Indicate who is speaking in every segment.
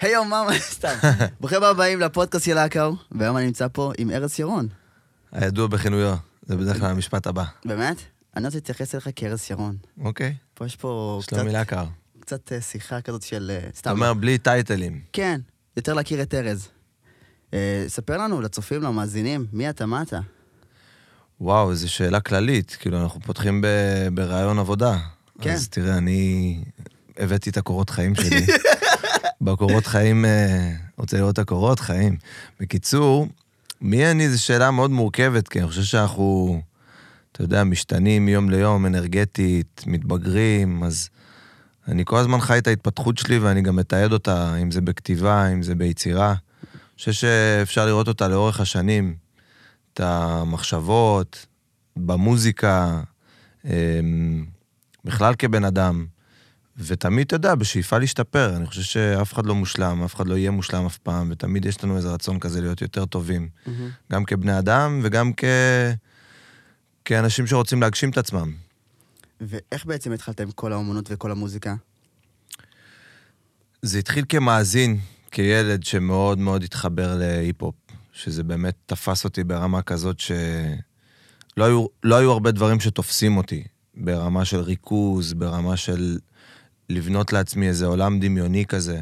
Speaker 1: היי יום, מה, סתם. ברוכים הבאים לפודקאסט של אקאו, והיום אני נמצא פה עם ארז ירון.
Speaker 2: הידוע בכינויו, זה בדרך כלל המשפט הבא.
Speaker 1: באמת? אני רוצה להתייחס אליך כארז ירון.
Speaker 2: אוקיי,
Speaker 1: פה יש פה
Speaker 2: יש לו מילה קר.
Speaker 1: קצת אה, שיחה כזאת של... אה,
Speaker 2: אתה
Speaker 1: סתם.
Speaker 2: אומר בלי טייטלים.
Speaker 1: כן, יותר להכיר את ארז. אה, ספר לנו, לצופים, למאזינים, מי אתה, מה אתה?
Speaker 2: וואו, זו שאלה כללית, כאילו, אנחנו פותחים ב- בראיון עבודה.
Speaker 1: כן.
Speaker 2: אז תראה, אני הבאתי את הקורות חיים שלי. בקורות חיים, אה, רוצה לראות את הקורות חיים. בקיצור, מי אני זו שאלה מאוד מורכבת, כי אני חושב שאנחנו, אתה יודע, משתנים מיום ליום, אנרגטית, מתבגרים, אז אני כל הזמן חי את ההתפתחות שלי ואני גם מתעד אותה, אם זה בכתיבה, אם זה ביצירה. אני חושב שאפשר לראות אותה לאורך השנים, את המחשבות, במוזיקה, אמ, בכלל כבן אדם. ותמיד, אתה יודע, בשאיפה להשתפר. אני חושב שאף אחד לא מושלם, אף אחד לא יהיה מושלם אף פעם, ותמיד יש לנו איזה רצון כזה להיות יותר טובים. גם כבני אדם וגם כ... כאנשים שרוצים להגשים את עצמם.
Speaker 1: ואיך בעצם התחלת עם כל האומנות וכל המוזיקה?
Speaker 2: זה התחיל כמאזין, כילד שמאוד מאוד התחבר להיפ-הופ, שזה באמת תפס אותי ברמה כזאת שלא היו, לא היו הרבה דברים שתופסים אותי, ברמה של ריכוז, ברמה של לבנות לעצמי איזה עולם דמיוני כזה.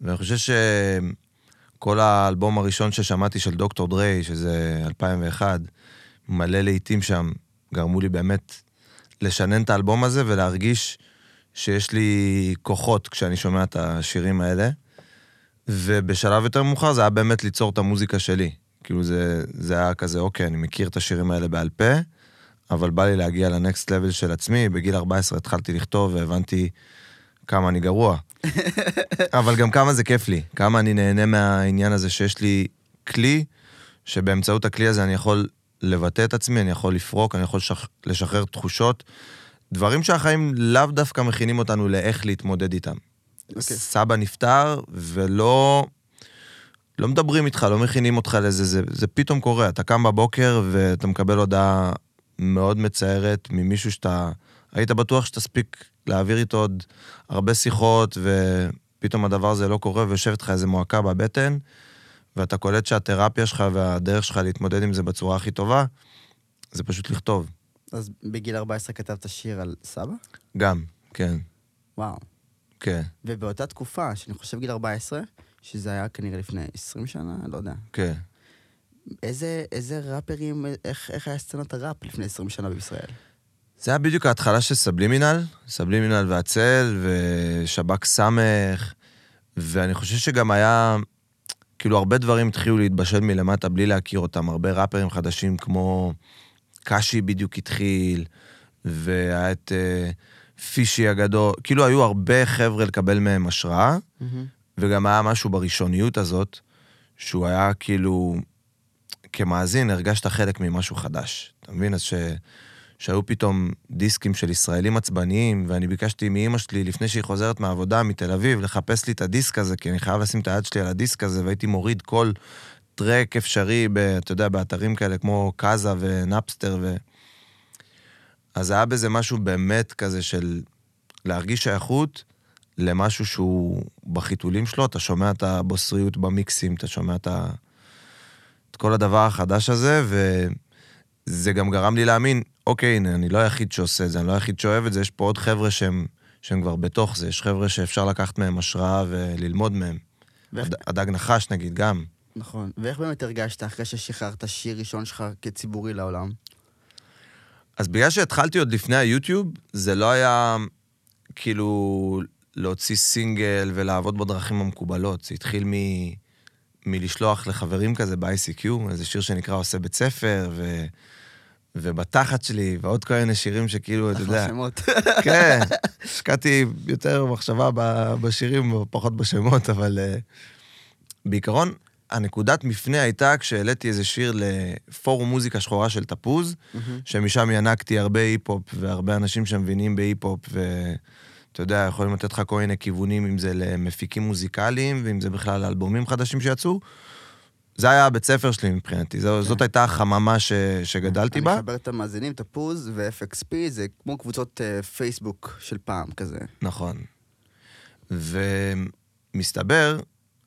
Speaker 2: ואני חושב שכל האלבום הראשון ששמעתי של דוקטור דריי, שזה 2001, מלא לעיתים שם, גרמו לי באמת לשנן את האלבום הזה ולהרגיש שיש לי כוחות כשאני שומע את השירים האלה. ובשלב יותר מאוחר זה היה באמת ליצור את המוזיקה שלי. כאילו זה, זה היה כזה, אוקיי, אני מכיר את השירים האלה בעל פה, אבל בא לי להגיע לנקסט לבל של עצמי. בגיל 14 התחלתי לכתוב והבנתי כמה אני גרוע. אבל גם כמה זה כיף לי, כמה אני נהנה מהעניין הזה שיש לי כלי, שבאמצעות הכלי הזה אני יכול לבטא את עצמי, אני יכול לפרוק, אני יכול לשח... לשחרר תחושות, דברים שהחיים לאו דווקא מכינים אותנו לאיך להתמודד איתם.
Speaker 1: אוקיי.
Speaker 2: סבא נפטר, ולא... לא מדברים איתך, לא מכינים אותך לזה, זה, זה פתאום קורה. אתה קם בבוקר ואתה מקבל הודעה מאוד מצערת ממישהו שאתה... היית בטוח שתספיק להעביר איתו עוד הרבה שיחות, ופתאום הדבר הזה לא קורה, ויושבת לך איזה מועקה בבטן, ואתה קולט שהתרפיה שלך והדרך שלך להתמודד עם זה בצורה הכי טובה, זה פשוט לכתוב.
Speaker 1: אז בגיל 14 כתבת שיר על סבא?
Speaker 2: גם, כן,
Speaker 1: וואו.
Speaker 2: כן,
Speaker 1: ובאותה תקופה, שאני חושב גיל 14, שזה היה כנראה לפני 20 שנה, לא יודע.
Speaker 2: כן.
Speaker 1: איזה, איזה ראפרים, איך, איך היה סצנת הראפ לפני 20 שנה בישראל?
Speaker 2: זה היה בדיוק ההתחלה של סבלימינל, סבלימינל והצל, ושב"כ סמך, ואני חושב שגם היה, כאילו הרבה דברים התחילו להתבשל מלמטה בלי להכיר אותם, הרבה ראפרים חדשים כמו קאשי בדיוק התחיל, והיה את אה, פישי הגדול, כאילו היו הרבה חבר'ה לקבל מהם השראה, וגם היה משהו בראשוניות הזאת, שהוא היה כאילו, כמאזין הרגשת חלק ממשהו חדש. אתה מבין? אז ש... שהיו פתאום דיסקים של ישראלים עצבניים, ואני ביקשתי מאימא שלי, לפני שהיא חוזרת מהעבודה מתל אביב, לחפש לי את הדיסק הזה, כי אני חייב לשים את היד שלי על הדיסק הזה, והייתי מוריד כל טרק אפשרי, ב, אתה יודע, באתרים כאלה כמו קאזה ונאפסטר, ו... אז היה בזה משהו באמת כזה של להרגיש שייכות למשהו שהוא בחיתולים שלו, אתה שומע את הבוסריות במיקסים, אתה שומע את, ה... את כל הדבר החדש הזה, וזה גם גרם לי להאמין, אוקיי, הנה, אני לא היחיד שעושה את זה, אני לא היחיד שאוהב את זה, יש פה עוד חבר'ה שהם, שהם כבר בתוך זה, יש חבר'ה שאפשר לקחת מהם השראה וללמוד מהם.
Speaker 1: ואיך-
Speaker 2: הד- הדג נחש נגיד, גם.
Speaker 1: נכון. ואיך באמת הרגשת אחרי ששחררת שיר ראשון שלך כציבורי לעולם?
Speaker 2: אז בגלל שהתחלתי עוד לפני היוטיוב, זה לא היה כאילו להוציא סינגל ולעבוד בדרכים המקובלות. זה התחיל מ... מלשלוח לחברים כזה ב-ICQ, איזה שיר שנקרא עושה בית ספר, ו... ובתחת שלי, ועוד כל מיני שירים שכאילו, אתה יודע...
Speaker 1: אחלה שמות.
Speaker 2: כן, השקעתי יותר מחשבה בשירים ופחות בשמות, אבל uh, בעיקרון, הנקודת מפנה הייתה כשהעליתי איזה שיר לפורום מוזיקה שחורה של תפוז, שמשם ינקתי הרבה היפ-הופ והרבה אנשים שמבינים בהיפ-הופ, ואתה יודע, יכולים לתת לך כל מיני כיוונים, אם זה למפיקים מוזיקליים, ואם זה בכלל לאלבומים חדשים שיצאו. זה היה הבית ספר שלי מבחינתי, זו, זאת הייתה החממה ש, שגדלתי בה.
Speaker 1: אני אחבר את המאזינים, תפוז ו-FXP, זה כמו קבוצות אה, פייסבוק של פעם כזה.
Speaker 2: נכון. ומסתבר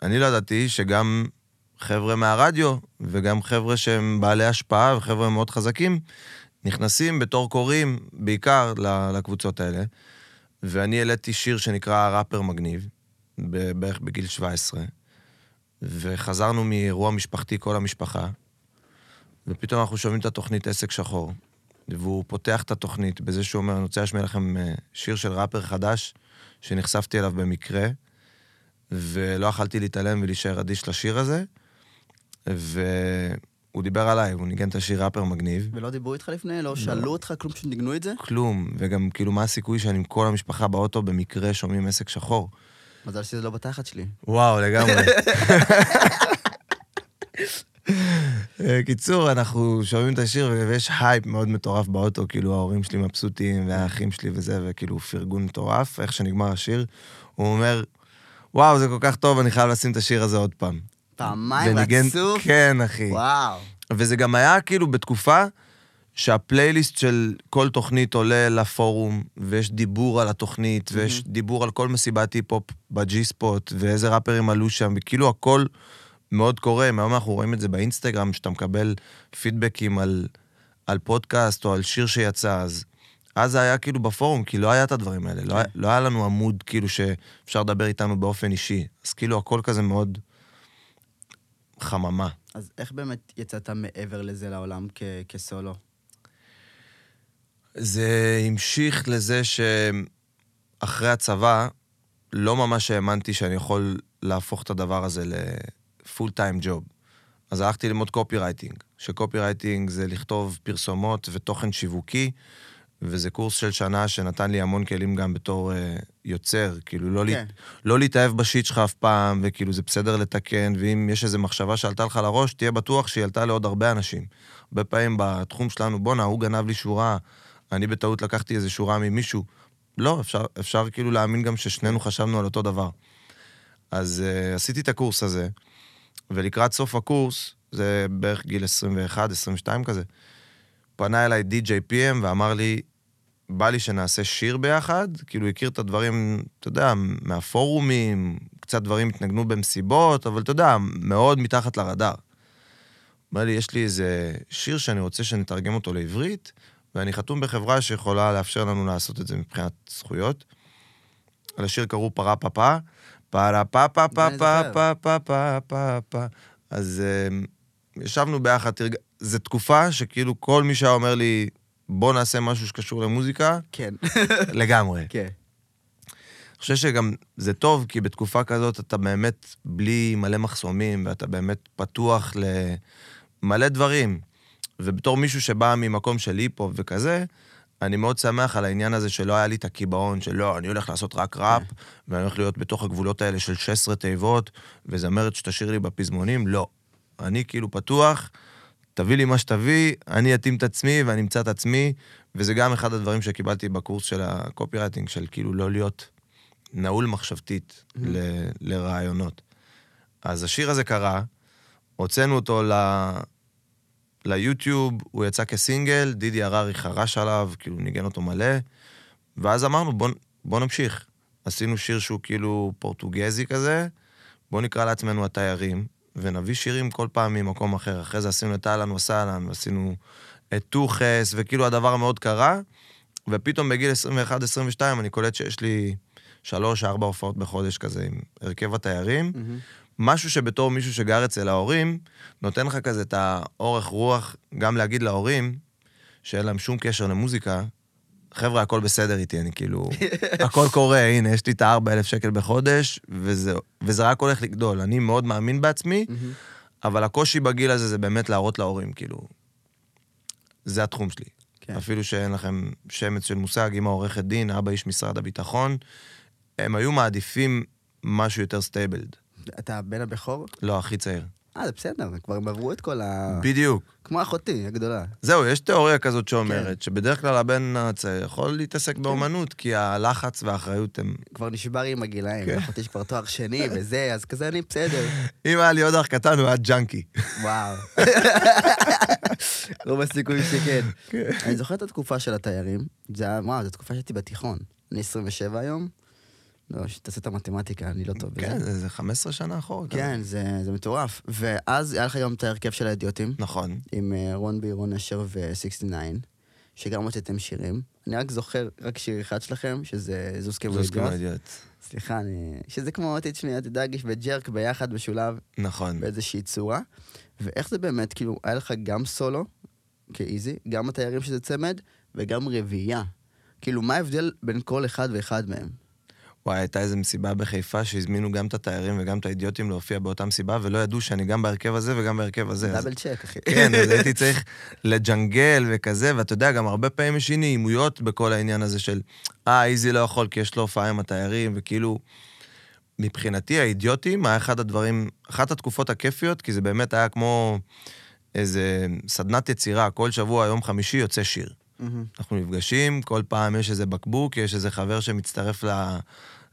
Speaker 2: אני לא ידעתי שגם חבר'ה מהרדיו, וגם חבר'ה שהם בעלי השפעה וחבר'ה מאוד חזקים, נכנסים בתור קוראים, בעיקר לקבוצות האלה. ואני העליתי שיר שנקרא ראפר מגניב, בערך בגיל 17, וחזרנו מאירוע משפחתי, כל המשפחה, ופתאום אנחנו שומעים את התוכנית עסק שחור, והוא פותח את התוכנית בזה שהוא אומר, אני רוצה להשמיע לכם אה, שיר של ראפר חדש, שנחשפתי אליו במקרה, ולא יכלתי להתעלם ולהישאר אדיש לשיר הזה, והוא דיבר עליי, הוא ניגן את השיר ראפר מגניב.
Speaker 1: ולא דיברו איתך לפני? לא שאלו אותך כלום שניגנו את זה?
Speaker 2: כלום, וגם כאילו מה הסיכוי שאני עם כל המשפחה באוטו במקרה שומעים עסק שחור.
Speaker 1: מזל שזה לא בתחת שלי.
Speaker 2: וואו, לגמרי. אה, קיצור, אנחנו שומעים את השיר ויש הייפ מאוד מטורף באוטו, כאילו ההורים שלי מבסוטים והאחים שלי וזה, וכאילו פרגון מטורף, איך שנגמר השיר. הוא אומר, וואו, זה כל כך טוב, אני חייב לשים את השיר הזה עוד פעם.
Speaker 1: פעמיים רצוף?
Speaker 2: כן, אחי.
Speaker 1: וואו.
Speaker 2: וזה גם היה כאילו בתקופה שהפלייליסט של כל תוכנית עולה לפורום, ויש דיבור על התוכנית, mm-hmm. ויש דיבור על כל מסיבת היפ-הופ ב-G Spot, ואיזה ראפרים עלו שם, וכאילו הכל מאוד קורה. היום אנחנו רואים את זה באינסטגרם, שאתה מקבל פידבקים על, על פודקאסט או על שיר שיצא, אז... אז זה היה כאילו בפורום, כי לא היה את הדברים האלה. לא, היה, לא היה לנו עמוד כאילו שאפשר לדבר איתנו באופן אישי. אז כאילו הכל כזה מאוד חממה.
Speaker 1: אז איך באמת יצאת מעבר לזה לעולם כ- כסולו?
Speaker 2: זה המשיך לזה שאחרי הצבא, לא ממש האמנתי שאני יכול להפוך את הדבר הזה ל full time job. אז הלכתי ללמוד copywriting, ש copywriting זה לכתוב פרסומות ותוכן שיווקי, וזה קורס של שנה שנתן לי המון כלים גם בתור uh, יוצר, כאילו לא, כן. לה, לא להתאהב בשיט שלך אף פעם, וכאילו זה בסדר לתקן, ואם יש איזו מחשבה שעלתה לך לראש, תהיה בטוח שהיא עלתה לעוד הרבה אנשים. הרבה פעמים בתחום שלנו, בואנה, הוא גנב לי שורה, אני בטעות לקחתי איזו שורה ממישהו. לא, אפשר, אפשר כאילו להאמין גם ששנינו חשבנו על אותו דבר. אז uh, עשיתי את הקורס הזה, ולקראת סוף הקורס, זה בערך גיל 21, 22 כזה, פנה אליי פי.אם ואמר לי, בא לי שנעשה שיר ביחד, כאילו הכיר את הדברים, אתה יודע, מהפורומים, קצת דברים התנגנו במסיבות, אבל אתה יודע, מאוד מתחת לרדאר. אמר לי, יש לי איזה שיר שאני רוצה שנתרגם אותו לעברית, ואני חתום בחברה שיכולה לאפשר לנו לעשות את זה מבחינת זכויות. לשיר קראו פרה פפה, פרה פה פה פה פה פה פה פה פה פה. אז ישבנו ביחד, זו תקופה שכאילו כל מי שהיה אומר לי, בוא נעשה משהו שקשור למוזיקה,
Speaker 1: כן.
Speaker 2: לגמרי.
Speaker 1: כן.
Speaker 2: אני חושב שגם זה טוב, כי בתקופה כזאת אתה באמת בלי מלא מחסומים, ואתה באמת פתוח למלא דברים. ובתור מישהו שבא ממקום של היפ-הופ וכזה, אני מאוד שמח על העניין הזה שלא היה לי את הקיבעון של לא, אני הולך לעשות רק ראפ. ואני הולך להיות בתוך הגבולות האלה של 16 תיבות, וזמרת שתשאיר לי בפזמונים, לא. אני כאילו פתוח, תביא לי מה שתביא, אני אתאים את עצמי ואני אמצא את עצמי, וזה גם אחד הדברים שקיבלתי בקורס של ה copywriting, של כאילו לא להיות נעול מחשבתית mm-hmm. ל- לרעיונות. אז השיר הזה קרה, הוצאנו אותו ל... ליוטיוב, הוא יצא כסינגל, דידי הררי חרש עליו, כאילו ניגן אותו מלא, ואז אמרנו, בוא, בוא נמשיך. עשינו שיר שהוא כאילו פורטוגזי כזה, בוא נקרא לעצמנו התיירים, ונביא שירים כל פעם ממקום אחר. אחרי זה עשינו את אהלן וסהלן, ועשינו את טוחס, וכאילו הדבר מאוד קרה, ופתאום בגיל 21-22 אני קולט שיש לי שלוש-ארבע הופעות בחודש כזה עם הרכב התיירים. Mm-hmm. משהו שבתור מישהו שגר אצל ההורים, נותן לך כזה את האורך רוח, גם להגיד להורים, שאין להם שום קשר למוזיקה, חבר'ה, הכל בסדר איתי, אני כאילו... הכל קורה, הנה, יש לי את ה-4,000 שקל בחודש, וזה, וזה רק הולך לגדול. אני מאוד מאמין בעצמי, אבל הקושי בגיל הזה זה באמת להראות להורים, כאילו... זה התחום שלי. כן. אפילו שאין לכם שמץ של מושג, אמא עורכת דין, אבא איש משרד הביטחון, הם היו מעדיפים משהו יותר stable.
Speaker 1: אתה בן הבכור?
Speaker 2: לא, הכי צעיר.
Speaker 1: אה, זה בסדר, כבר הם עברו את כל ה...
Speaker 2: בדיוק.
Speaker 1: כמו אחותי הגדולה.
Speaker 2: זהו, יש תיאוריה כזאת שאומרת, כן. שבדרך כלל הבן הצעיר יכול להתעסק כן. באומנות, כי הלחץ והאחריות הם...
Speaker 1: כבר נשבר עם הגילאים, כן. אחותי יש כבר תואר שני וזה, אז כזה אני בסדר.
Speaker 2: אם היה לי עוד אח קטן, הוא היה ג'אנקי.
Speaker 1: וואו. רוב הסיכויים שכן. כן. אני זוכר את התקופה של התיירים, זה היה, וואו, זו תקופה שהייתי בתיכון. אני 27 היום, לא, שתעשה את המתמטיקה, אני לא טוב בזה.
Speaker 2: כן, זה זה 15 שנה אחורה. כזה.
Speaker 1: כן, זה, זה מטורף. ואז היה לך גם את ההרכב של האידיוטים,
Speaker 2: נכון.
Speaker 1: עם אה, רון בי, רון אשר ו-69, שגם הוצאתם שירים. אני רק זוכר רק שיר אחד שלכם, שזה
Speaker 2: הסכמה
Speaker 1: ואידיוט.
Speaker 2: אידיוט.
Speaker 1: סליחה, אני... שזה כמו תשמעי, אתה דגיש וג'רק ביחד משולב
Speaker 2: נכון.
Speaker 1: באיזושהי צורה. ואיך זה באמת, כאילו, היה לך גם סולו, כאיזי, גם התיירים שזה צמד, וגם רביעייה. כאילו, מה ההבדל בין כל אחד ואחד מהם?
Speaker 2: וואי, הייתה איזו מסיבה בחיפה שהזמינו גם את התיירים וגם את האידיוטים להופיע באותה מסיבה, ולא ידעו שאני גם בהרכב הזה וגם בהרכב הזה. אז-
Speaker 1: דאבל צ'ק, אחי.
Speaker 2: כן, אז הייתי צריך לג'נגל וכזה, ואתה יודע, גם הרבה פעמים יש לי נעימויות בכל העניין הזה של, אה, איזי לא יכול כי יש לו הופעה עם התיירים, וכאילו, מבחינתי האידיוטים היה אחד הדברים, אחת התקופות הכיפיות, כי זה באמת היה כמו איזה סדנת יצירה, כל שבוע, יום חמישי יוצא שיר.
Speaker 1: מהמם.
Speaker 2: אנחנו נפגשים, כל פעם יש איזה בקבוק, יש איזה חבר שמצטרף לה,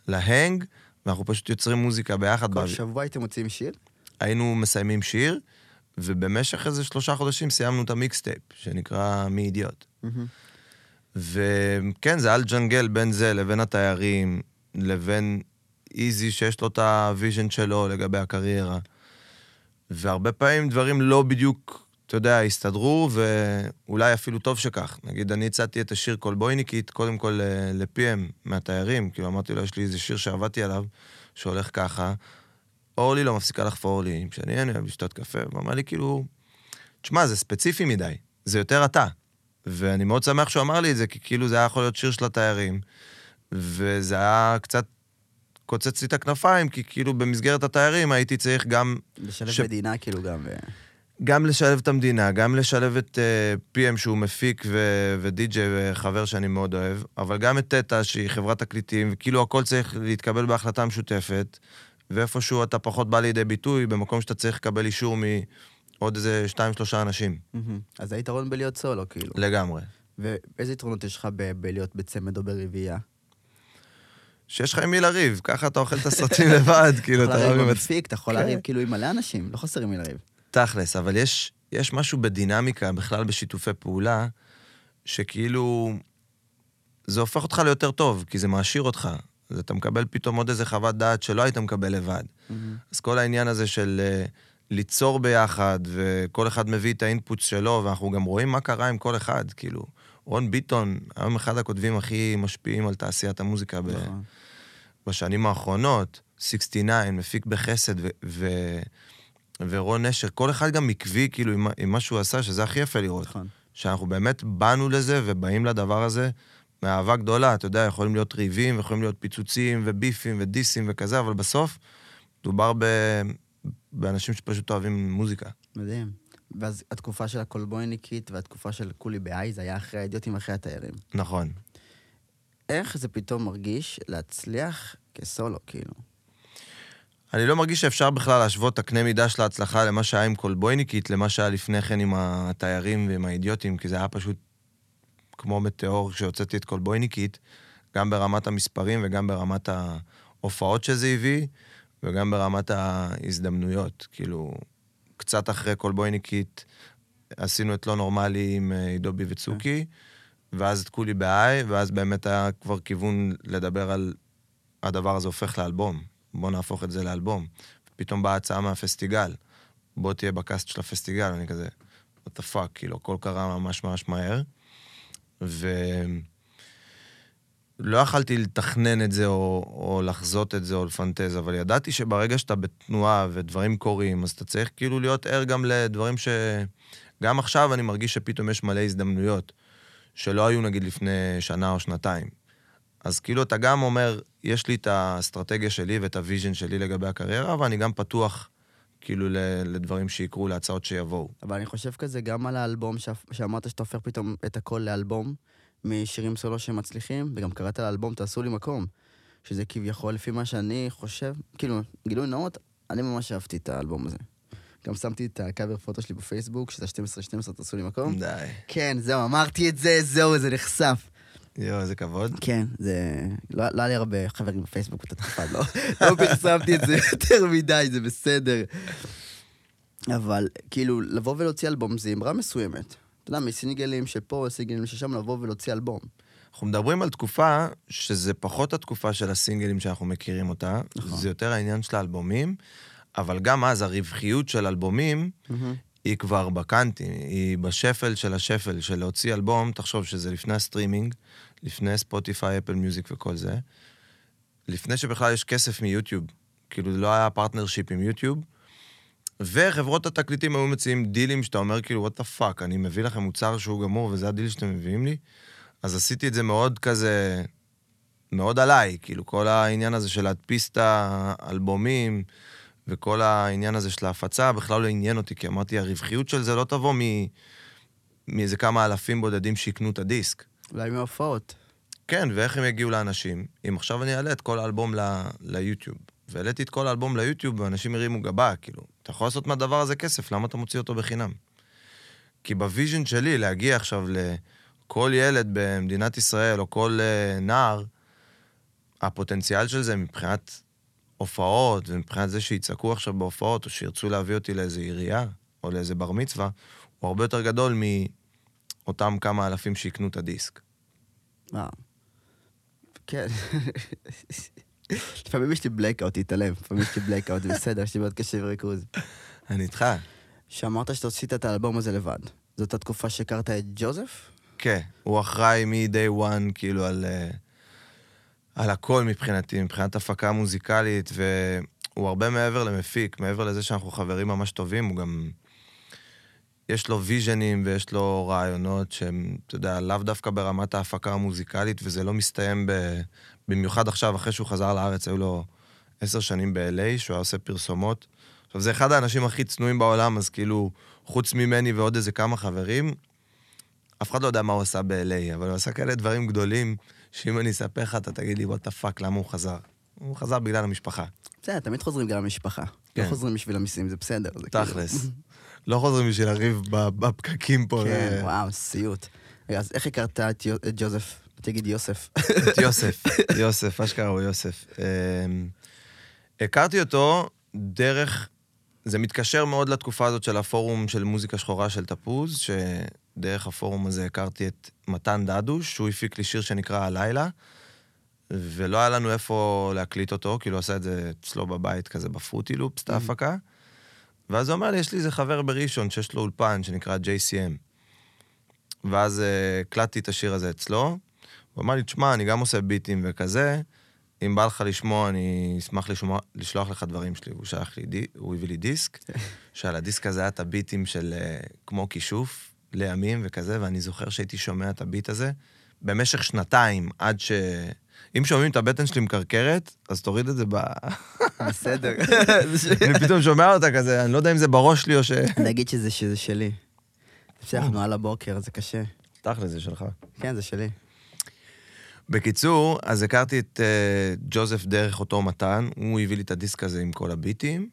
Speaker 2: להנג, ואנחנו פשוט יוצרים מוזיקה ביחד.
Speaker 1: כל
Speaker 2: באוויר.
Speaker 1: שבוע הייתם מוציאים שיר?
Speaker 2: היינו מסיימים שיר, ובמשך איזה שלושה חודשים סיימנו את המיקסטייפ, שנקרא מי אידיוט.
Speaker 1: מהמם.
Speaker 2: וכן, זה על ג'נגל בין זה לבין התיירים, לבין איזי שיש לו את ה vision שלו לגבי הקריירה. והרבה פעמים דברים לא בדיוק, אתה יודע, הסתדרו, ואולי אפילו טוב שכך. נגיד, אני הצעתי את השיר קולבויניקית, קודם כל אה, ל-PM מהתיירים, כאילו אמרתי לו, יש לי איזה שיר שעבדתי עליו, שהולך ככה. אורלי לא מפסיקה לחפור לי, כשאני אני אוהב לשתות קפה, והוא אמר לי, כאילו, תשמע, זה ספציפי מדי, זה יותר אתה. ואני מאוד שמח שהוא אמר לי את זה, כי כאילו זה היה יכול להיות שיר של התיירים, וזה היה קצת קוצץ לי את הכנפיים, כי כאילו במסגרת התיירים הייתי צריך גם,
Speaker 1: לשלב
Speaker 2: ש-
Speaker 1: מדינה, כאילו, גם... אה,
Speaker 2: גם לשלב את המדינה, גם לשלב את uh, PM שהוא מפיק ו- ודי-ג'יי וחבר שאני מאוד אוהב, אבל גם את טטה שהיא חברת תקליטים, וכאילו הכל צריך להתקבל בהחלטה משותפת, ואיפשהו אתה פחות בא לידי ביטוי, במקום שאתה צריך לקבל אישור מעוד איזה שתיים, שלושה אנשים.
Speaker 1: מהמם. אז היתרון בלהיות סולו, כאילו.
Speaker 2: לגמרי.
Speaker 1: ואיזה יתרונות יש לך ב- בלהיות בצמד או ברביעייה?
Speaker 2: שיש לך עם מי לריב, ככה אתה אוכל את הסרטים לבד, כאילו,
Speaker 1: אתה יכול
Speaker 2: רב
Speaker 1: לריב
Speaker 2: עם.
Speaker 1: מפיק, אתה יכול
Speaker 2: כן.
Speaker 1: לריב כאילו עם מלא אנשים, לא חסר עם מי לריב.
Speaker 2: תכלס, אבל יש, יש משהו בדינמיקה, בכלל בשיתופי פעולה, שכאילו, זה הופך אותך ליותר טוב, כי זה מעשיר אותך. אז אתה מקבל פתאום עוד איזה חוות דעת שלא היית מקבל לבד. אז כל העניין הזה של uh, ליצור ביחד, וכל אחד מביא את האינפוט שלו, ואנחנו גם רואים מה קרה עם כל אחד, כאילו. רון ביטון, היום אחד הכותבים הכי משפיעים על תעשיית המוזיקה ב-
Speaker 1: נכון.
Speaker 2: בשנים האחרונות, 69, מפיק בחסד, ו- ו- ורון נשר, כל אחד גם עקבי, כאילו, עם, עם מה שהוא עשה, שזה הכי יפה לראות.
Speaker 1: נכון.
Speaker 2: שאנחנו באמת באנו לזה ובאים לדבר הזה מאהבה גדולה, אתה יודע, יכולים להיות ריבים, יכולים להיות פיצוצים וביפים ודיסים וכזה, אבל בסוף מדובר ב... באנשים שפשוט אוהבים מוזיקה.
Speaker 1: מדהים. ואז התקופה של הקולבויניקית והתקופה של כולי בעי, זה היה אחרי האידיוטים, אחרי התיירים.
Speaker 2: נכון.
Speaker 1: איך זה פתאום מרגיש להצליח כסולו, כאילו?
Speaker 2: אני לא מרגיש שאפשר בכלל להשוות את הקנה מידה של ההצלחה למה שהיה עם קולבויניקית, למה שהיה לפני כן עם התיירים ועם האידיוטים, כי זה היה פשוט כמו מטאור כשהוצאתי את קולבויניקית, גם ברמת המספרים וגם ברמת ההופעות שזה הביא, וגם ברמת ההזדמנויות. כאילו, קצת אחרי קולבויניקית עשינו את לא נורמלי עם אה, עידו בי וצוקי, ואז את כולי בהיי, ואז באמת היה כבר כיוון לדבר על הדבר הזה הופך לאלבום. בוא נהפוך את זה לאלבום. פתאום באה הצעה מהפסטיגל, בוא תהיה בקאסט של הפסטיגל, אני כזה, what the fuck, כאילו, הכל קרה ממש ממש מהר. ו... לא יכלתי לתכנן את זה או, או לחזות את זה או לפנטז, אבל ידעתי שברגע שאתה בתנועה ודברים קורים, אז אתה צריך כאילו להיות ער גם לדברים ש... גם עכשיו אני מרגיש שפתאום יש מלא הזדמנויות, שלא היו נגיד לפני שנה או שנתיים. אז כאילו אתה גם אומר, יש לי את האסטרטגיה שלי ואת ה vision שלי לגבי הקריירה, ואני גם פתוח כאילו לדברים שיקרו, להצעות שיבואו.
Speaker 1: אבל אני חושב כזה גם על האלבום, שאמרת שאתה הופך פתאום את הכל לאלבום, משירים סולו שמצליחים, וגם קראת לאלבום תעשו לי מקום. שזה כביכול, לפי מה שאני חושב, כאילו, גילוי נאות, אני ממש אהבתי את האלבום הזה. גם שמתי את הקאבר פוטו שלי בפייסבוק, שזה 12-12 תעשו לי מקום.
Speaker 2: די.
Speaker 1: כן, זהו, אמרתי את זה, זהו, זה נחשף.
Speaker 2: יואו, איזה כבוד.
Speaker 1: כן, זה... לא, לא היה לי הרבה חברים בפייסבוק באותה תקופה, לא, לא פרסמתי את זה יותר מדי, זה בסדר. אבל כאילו, לבוא ולהוציא אלבום זה אמרה מסוימת. אתה יודע, מסינגלים שפה, סינגלים ששם, לבוא ולהוציא אלבום.
Speaker 2: אנחנו מדברים על תקופה שזה פחות התקופה של הסינגלים שאנחנו מכירים אותה,
Speaker 1: נכון.
Speaker 2: זה יותר העניין של האלבומים, אבל גם אז הרווחיות של אלבומים
Speaker 1: מהמם.
Speaker 2: היא כבר בקאנטים, היא בשפל של השפל, של להוציא אלבום, תחשוב שזה לפני הסטרימינג, לפני ספוטיפיי, אפל מיוזיק וכל זה, לפני שבכלל יש כסף מיוטיוב, כאילו לא היה partnership עם יוטיוב, וחברות התקליטים היו מציעים דילים שאתה אומר כאילו, what the fuck, אני מביא לכם מוצר שהוא גמור וזה הדיל שאתם מביאים לי, אז עשיתי את זה מאוד כזה, מאוד עליי, כאילו כל העניין הזה של להדפיס את האלבומים, וכל העניין הזה של ההפצה בכלל לא עניין אותי, כי אמרתי, הרווחיות של זה לא תבוא מ... מאיזה כמה אלפים בודדים שיקנו את הדיסק.
Speaker 1: אולי מההופעות.
Speaker 2: כן, ואיך הם יגיעו לאנשים? אם עכשיו אני אעלה את כל האלבום ל... ליוטיוב, והעליתי את כל האלבום ליוטיוב, ואנשים הרימו גבה, כאילו, אתה יכול לעשות מהדבר הזה כסף, למה אתה מוציא אותו בחינם? כי ב vision שלי, להגיע עכשיו לכל ילד במדינת ישראל, או כל uh, נער, הפוטנציאל של זה מבחינת הופעות, ומבחינת זה שיצעקו עכשיו בהופעות, או שירצו להביא אותי לאיזה עירייה, או לאיזה בר מצווה, הוא הרבה יותר גדול מאותם כמה אלפים שיקנו את הדיסק.
Speaker 1: וואו. כן. לפעמים יש לי בלייקאוט, תתעלם. לפעמים יש לי בלייקאוט, זה בסדר, יש לי בעיות קשב וריכוז.
Speaker 2: אני איתך.
Speaker 1: שאמרת שאתה עשית את האלבום הזה לבד. זאת התקופה שהכרת את ג'וזף?
Speaker 2: כן, הוא אחראי מ-day one, כאילו, על, אה, על הכל מבחינתי, מבחינת הפקה מוזיקלית, והוא הרבה מעבר למפיק, מעבר לזה שאנחנו חברים ממש טובים, הוא גם... יש לו vision ים ויש לו רעיונות שהם, אתה יודע, לאו דווקא ברמת ההפקה המוזיקלית, וזה לא מסתיים ב... במיוחד עכשיו, אחרי שהוא חזר לארץ, היו לו עשר שנים ב-LA, שהוא היה עושה פרסומות. עכשיו, זה אחד האנשים הכי צנועים בעולם, אז כאילו, חוץ ממני ועוד איזה כמה חברים, אף אחד לא יודע מה הוא עשה ב-LA, אבל הוא עשה כאלה דברים גדולים, שאם אני אספר לך, אתה תגיד לי, what the fuck, למה הוא חזר? הוא חזר בגלל המשפחה.
Speaker 1: בסדר, תמיד חוזרים גם למשפחה. לא
Speaker 2: כן.
Speaker 1: חוזרים בשביל המיסים, זה בסדר. זה כאילו-
Speaker 2: תכלס. לא חוזרים בשביל לריב בפקקים פה.
Speaker 1: כן,
Speaker 2: זה-
Speaker 1: וואו, סיוט. אז איך הכרת את ג'וזף? תגיד יוסף.
Speaker 2: את יוסף, יוסף, אשכרה הוא יוסף. אמ, הכרתי אותו דרך, זה מתקשר מאוד לתקופה הזאת של הפורום של מוזיקה שחורה של תפוז, שדרך הפורום הזה הכרתי את מתן דדוש, שהוא הפיק לי שיר שנקרא הלילה, ולא היה לנו איפה להקליט אותו, כאילו עשה את זה אצלו בבית, כזה בפרוטי לופס, את ההפקה. ואז הוא אמר לי, יש לי איזה חבר בראשון שיש לו אולפן שנקרא JCM. ואז אה, הקלטתי את השיר הזה אצלו, הוא אמר לי, תשמע, אני גם עושה ביטים וכזה, אם בא לך לשמוע, אני אשמח לשמוע, לשלוח לך דברים שלי. הוא שלח לי, די, הוא הביא לי דיסק, שעל הדיסק הזה היה את הביטים של אה, כמו כישוף לימים וכזה, ואני זוכר שהייתי שומע את הביט הזה במשך שנתיים, עד ש... אם שומעים את הבטן שלי מקרקרת, אז תוריד את זה ב...
Speaker 1: בסדר.
Speaker 2: אני פתאום שומע אותה כזה, אני לא יודע אם זה בראש שלי או ש...
Speaker 1: נגיד שזה שזה שלי. בסדר, אנחנו על הבוקר, זה קשה.
Speaker 2: תכל'ס, זה שלך.
Speaker 1: כן, זה שלי.
Speaker 2: בקיצור, אז הכרתי את uh, ג'וזף דרך אותו מתן, הוא הביא לי את הדיסק הזה עם כל הביטים,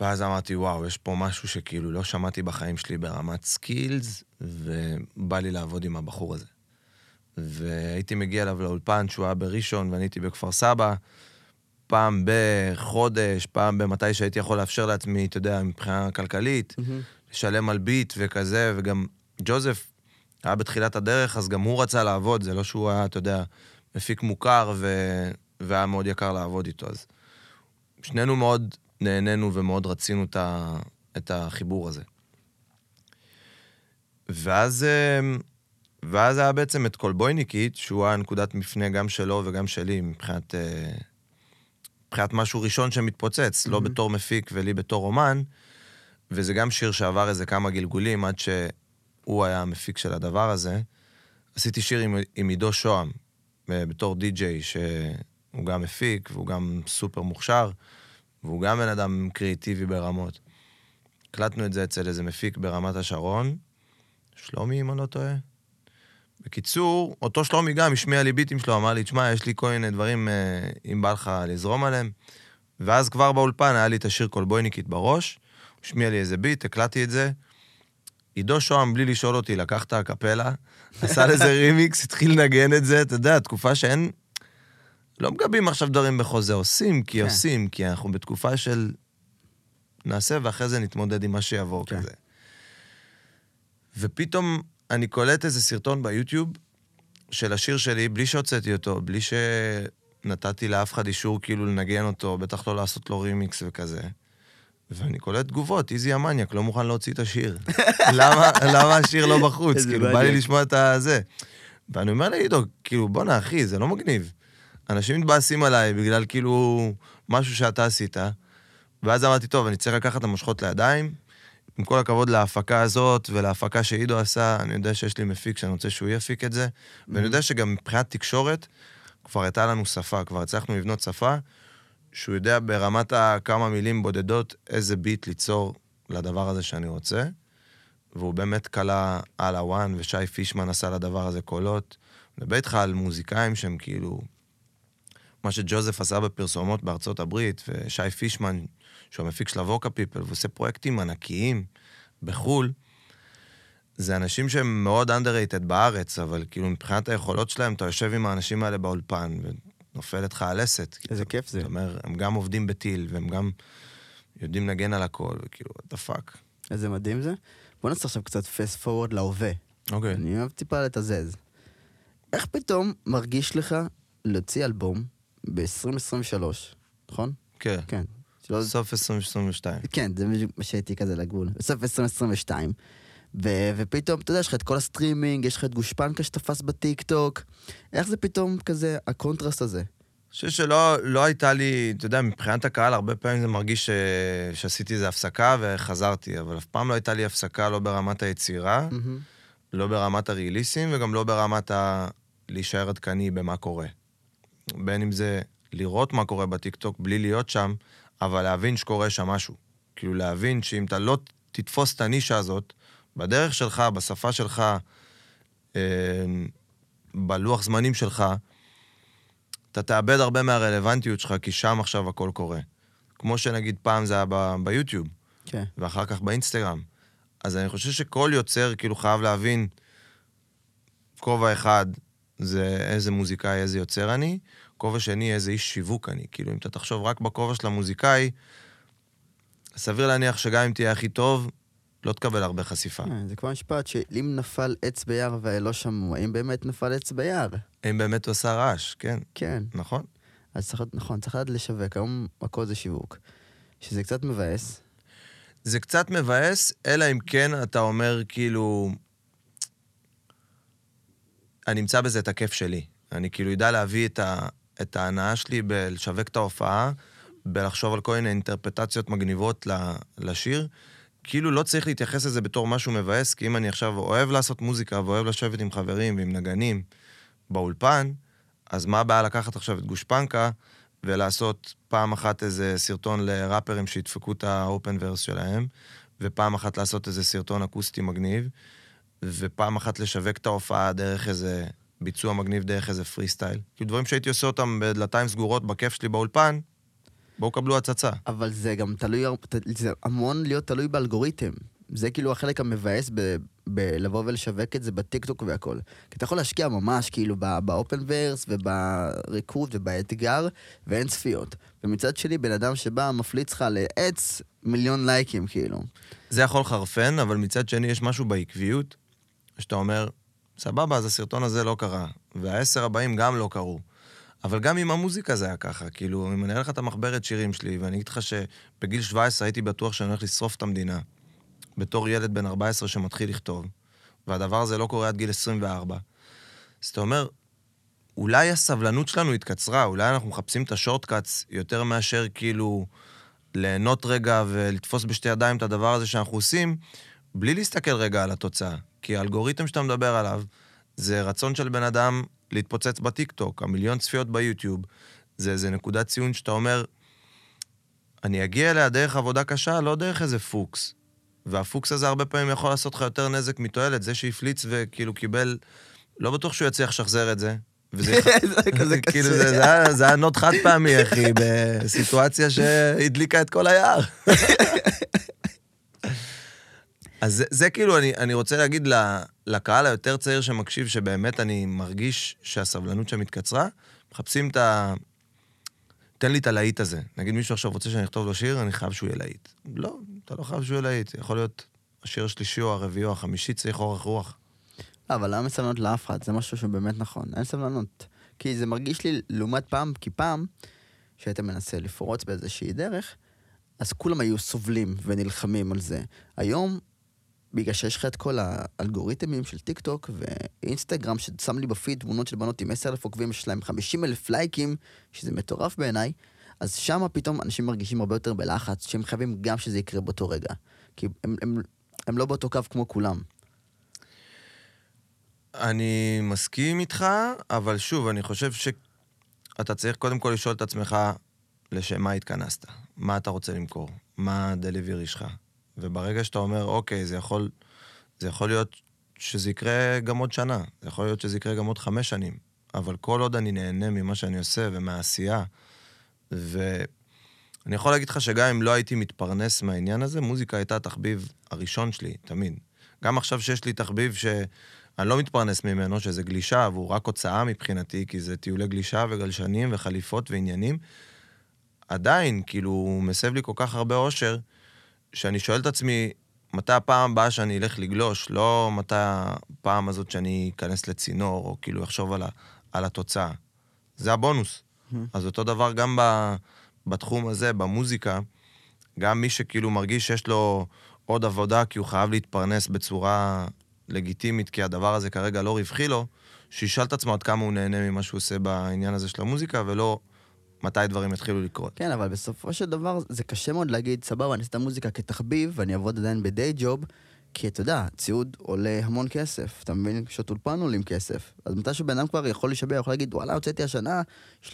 Speaker 2: ואז אמרתי, וואו, יש פה משהו שכאילו לא שמעתי בחיים שלי ברמת skills, ובא לי לעבוד עם הבחור הזה. והייתי מגיע אליו לאולפן שהוא היה בראשון ואני הייתי בכפר סבא, פעם בחודש, פעם במתי שהייתי יכול לאפשר לעצמי, אתה יודע, מבחינה כלכלית, לשלם על ביט וכזה, וגם ג'וזף היה בתחילת הדרך, אז גם הוא רצה לעבוד, זה לא שהוא היה, אתה יודע, מפיק מוכר ו... והיה מאוד יקר לעבוד איתו. אז שנינו מאוד נהנינו ומאוד רצינו את, ה... את החיבור הזה. ואז, אה, ואז היה בעצם את קולבויניקית, שהוא היה נקודת מפנה גם שלו וגם שלי, מבחינת, אה, מבחינת משהו ראשון שמתפוצץ, לא בתור מפיק ולי בתור אומן, וזה גם שיר שעבר איזה כמה גלגולים עד שהוא היה המפיק של הדבר הזה. עשיתי שיר עם, עם עידו שוהם, אה, בתור די-ג'יי, שהוא גם מפיק והוא גם סופר מוכשר, והוא גם בן אדם קריאיטיבי ברמות. הקלטנו את זה אצל איזה מפיק ברמת השרון, שלומי, אם אני לא טועה. בקיצור, אותו שלומי גם השמיע לי ביטים שלו, אמר לי, תשמע, יש לי כל מיני דברים, אה, אם בא לך לזרום עליהם. ואז כבר באולפן היה לי את השיר קולבויניקית בראש, הוא השמיע לי איזה ביט, הקלטתי את זה. עידו שוהם, בלי לשאול אותי, לקח את הקפלה, עשה לזה רימיקס, התחיל לנגן את זה, אתה יודע, תקופה שאין... לא מגבים עכשיו דברים בחוזה, עושים כי
Speaker 1: כן.
Speaker 2: עושים, כי אנחנו בתקופה של נעשה ואחרי זה נתמודד עם מה שיבוא
Speaker 1: כן.
Speaker 2: כזה. ופתאום אני קולט איזה סרטון ביוטיוב של השיר שלי, בלי שהוצאתי אותו, בלי שנתתי לאף אחד אישור כאילו לנגן אותו, בטח לא לעשות לו רימיקס וכזה. ואני קולט תגובות, איזי המניאק לא מוכן להוציא את השיר. למה, למה השיר לא בחוץ? כאילו, בא לי. לשמוע את הזה. ואני אומר לעידו, כאילו, בואנה, אחי, זה לא מגניב. אנשים מתבאסים עליי בגלל כאילו משהו שאתה עשית. ואז אמרתי, טוב, אני צריך לקחת את המושכות לידיים. עם כל הכבוד להפקה הזאת ולהפקה שעידו עשה, אני יודע שיש לי מפיק שאני רוצה שהוא יפיק את זה. ואני יודע שגם מבחינת תקשורת, כבר הייתה לנו שפה, כבר הצלחנו לבנות שפה, שהוא יודע ברמת הכמה מילים בודדות איזה ביט ליצור לדבר הזה שאני רוצה. והוא באמת קלע על הוואן, ושי פישמן עשה לדבר הזה קולות. אני מדבר איתך על מוזיקאים שהם כאילו... מה שג'וזף עשה בפרסומות בארצות הברית, ושי פישמן, שהוא המפיק של הווקה פיפל, ועושה פרויקטים ענקיים בחו"ל, זה אנשים שהם מאוד underrated בארץ, אבל כאילו מבחינת היכולות שלהם, אתה יושב עם האנשים האלה באולפן, ונופלת לך הלסת.
Speaker 1: איזה כיף זה.
Speaker 2: זאת אומרת, הם גם עובדים בטיל, והם גם יודעים לנגן על הכל, וכאילו, what the fuck.
Speaker 1: איזה מדהים זה. בוא נעשה עכשיו קצת fast forward להווה.
Speaker 2: אוקיי.
Speaker 1: אני אוהב טיפה לתזז. איך פתאום מרגיש לך להוציא אלבום ב-2023, נכון?
Speaker 2: כן.
Speaker 1: כן. שלא...
Speaker 2: סוף 2022.
Speaker 1: כן, זה בדיוק מה שהייתי כזה לגבול. בסוף 2022. ו- ופתאום, אתה יודע, יש לך את כל הסטרימינג, יש לך את גושפנקה שתפס בטיק טוק. איך זה פתאום כזה, הקונטרסט הזה?
Speaker 2: אני חושב שלא לא הייתה לי, אתה יודע, מבחינת הקהל, הרבה פעמים זה מרגיש ש... שעשיתי איזה הפסקה וחזרתי, אבל אף פעם לא הייתה לי הפסקה לא ברמת היצירה, לא ברמת הריליסים וגם לא ברמת ה... להישאר עדכני במה קורה. בין אם זה לראות מה קורה בטיקטוק בלי להיות שם, אבל להבין שקורה שם משהו. כאילו להבין שאם אתה לא תתפוס את הנישה הזאת, בדרך שלך, בשפה שלך, אה, בלוח זמנים שלך, אתה תאבד הרבה מהרלוונטיות שלך, כי שם עכשיו הכל קורה. כמו שנגיד פעם זה היה ב- ביוטיוב,
Speaker 1: כן.
Speaker 2: ואחר כך באינסטגרם. אז אני חושב שכל יוצר כאילו חייב להבין, כובע אחד זה איזה מוזיקאי, איזה יוצר אני, כובע שני, איזה איש שיווק אני. כאילו, אם אתה תחשוב רק בכובע של המוזיקאי, סביר להניח שגם אם תהיה הכי טוב, לא תקבל הרבה חשיפה.
Speaker 1: כן, זה כבר משפט שאם נפל עץ ביער ולא שמעו, האם באמת נפל עץ ביער?
Speaker 2: אם באמת הוא עשה רעש, כן,
Speaker 1: כן.
Speaker 2: נכון?
Speaker 1: אז צריך, נכון, צריך לדעת לשווק, היום הכל זה שיווק. שזה קצת מבאס.
Speaker 2: זה קצת מבאס, אלא אם כן אתה אומר, כאילו... אני אמצא בזה את הכיף שלי. אני כאילו יודע להביא את, ה, את ההנאה שלי בלשווק את ההופעה, בלחשוב על כל מיני אינטרפטציות מגניבות לשיר. כאילו לא צריך להתייחס לזה בתור משהו מבאס, כי אם אני עכשיו אוהב לעשות מוזיקה ואוהב לשבת עם חברים ועם נגנים באולפן, אז מה הבעיה לקחת עכשיו את גושפנקה ולעשות פעם אחת איזה סרטון לראפרים שידפקו את האופן ורס שלהם, ופעם אחת לעשות איזה סרטון אקוסטי מגניב, ופעם אחת לשווק את ההופעה דרך איזה ביצוע מגניב, דרך איזה פרי סטייל. כאילו דברים שהייתי עושה אותם בדלתיים סגורות בכיף שלי באולפן, בואו קבלו הצצה.
Speaker 1: אבל זה גם תלוי, זה המון להיות תלוי באלגוריתם. זה כאילו החלק המבאס ב- בלבוא ולשווק את זה בטיקטוק והכל. כי אתה יכול להשקיע ממש כאילו באופן ורס ובריקוד ובאתגר, ואין צפיות. ומצד שני, בן אדם שבא, מפליץ לך לעץ, מיליון לייקים כאילו.
Speaker 2: זה יכול לחרפן, אבל מצד שני יש משהו בעקביות, שאתה אומר, סבבה, אז הסרטון הזה לא קרה, והעשר הבאים גם לא קרו. אבל גם עם המוזיקה זה היה ככה, כאילו, אם אני אראה לך את המחברת שירים שלי, ואני אגיד לך שבגיל 17 הייתי בטוח שאני הולך לשרוף את המדינה, בתור ילד בן 14 שמתחיל לכתוב, והדבר הזה לא קורה עד גיל 24, אז אתה אומר, אולי הסבלנות שלנו התקצרה, אולי אנחנו מחפשים את השורטקאטס יותר מאשר כאילו ליהנות רגע ולתפוס בשתי ידיים את הדבר הזה שאנחנו עושים, בלי להסתכל רגע על התוצאה. כי האלגוריתם שאתה מדבר עליו, זה רצון של בן אדם להתפוצץ בטיקטוק, המיליון צפיות ביוטיוב, זה איזה נקודת ציון שאתה אומר, אני אגיע אליה דרך עבודה קשה, לא דרך איזה פוקס. והפוקס הזה הרבה פעמים יכול לעשות לך יותר נזק מתועלת. זה שהפליץ וכאילו קיבל, לא בטוח שהוא יצליח לשחזר את זה. וזה
Speaker 1: זה כזה
Speaker 2: כאילו,
Speaker 1: קשה.
Speaker 2: זה, זה, היה- זה היה נוט חד פעמי, אחי, בסיטואציה שהדליקה את כל היער. אז זה, זה כאילו, אני, אני רוצה להגיד לקהל היותר צעיר שמקשיב, שבאמת אני מרגיש שהסבלנות שם התקצרה, מחפשים את ה... תן לי את הלהיט הזה. נגיד מישהו עכשיו רוצה שאני אכתוב לו שיר, אני חייב שהוא יהיה להיט. לא, אתה לא חייב שהוא יהיה להיט. יכול להיות השיר השלישי או הרביעי או החמישי צריך אורך רוח.
Speaker 1: אבל למה סבלנות לאף אחד? זה משהו שבאמת נכון. אין סבלנות. כי זה מרגיש לי, לעומת פעם, כי פעם, שהיית מנסה לפרוץ באיזושהי דרך, אז כולם היו סובלים ונלחמים על זה. היום, בגלל שיש לך את כל האלגוריתמים של טיק טוק ואינסטגרם, ששם לי בפיד תמונות של בנות עם 10,000 עוקבים, יש להם 50 אלף לייקים, שזה מטורף בעיניי, אז שם פתאום אנשים מרגישים הרבה יותר בלחץ, שהם חייבים גם שזה יקרה באותו רגע. כי הם, הם, הם לא באותו קו כמו כולם.
Speaker 2: אני מסכים איתך, אבל שוב, אני חושב שאתה צריך קודם כל לשאול את עצמך לשם מה התכנסת, מה אתה רוצה למכור, מה הדליברי שלך. וברגע שאתה אומר, אוקיי, זה יכול, זה יכול להיות שזה יקרה גם עוד שנה, זה יכול להיות שזה יקרה גם עוד חמש שנים, אבל כל עוד אני נהנה ממה שאני עושה ומהעשייה, ואני יכול להגיד לך שגם אם לא הייתי מתפרנס מהעניין הזה, מוזיקה הייתה התחביב הראשון שלי, תמיד. גם עכשיו שיש לי תחביב שאני לא מתפרנס ממנו, שזה גלישה, והוא רק הוצאה מבחינתי, כי זה טיולי גלישה וגלשנים וחליפות ועניינים, עדיין, כאילו, הוא מסב לי כל כך הרבה אושר, שאני שואל את עצמי, מתי הפעם הבאה שאני אלך לגלוש, לא מתי הפעם הזאת שאני אכנס לצינור, או כאילו אחשוב על, ה, על התוצאה. זה הבונוס. Mm-hmm. אז אותו דבר גם ב, בתחום הזה, במוזיקה, גם מי שכאילו מרגיש שיש לו עוד עבודה כי הוא חייב להתפרנס בצורה לגיטימית, כי הדבר הזה כרגע לא רווחי לו, שישאל את עצמו עד כמה הוא נהנה ממה שהוא עושה בעניין הזה של המוזיקה, ולא מתי דברים יתחילו לקרות.
Speaker 1: כן, אבל בסופו של דבר זה קשה מאוד להגיד, סבבה, אני אעשה את המוזיקה כתחביב, ואני אעבוד עדיין ב day job, כי אתה יודע, ציוד עולה המון כסף. אתה מבין? שעות אולפן עולים כסף. אז מתי שבן אדם כבר יכול להישבע, יכול להגיד, וואלה, הוצאתי השנה 30-50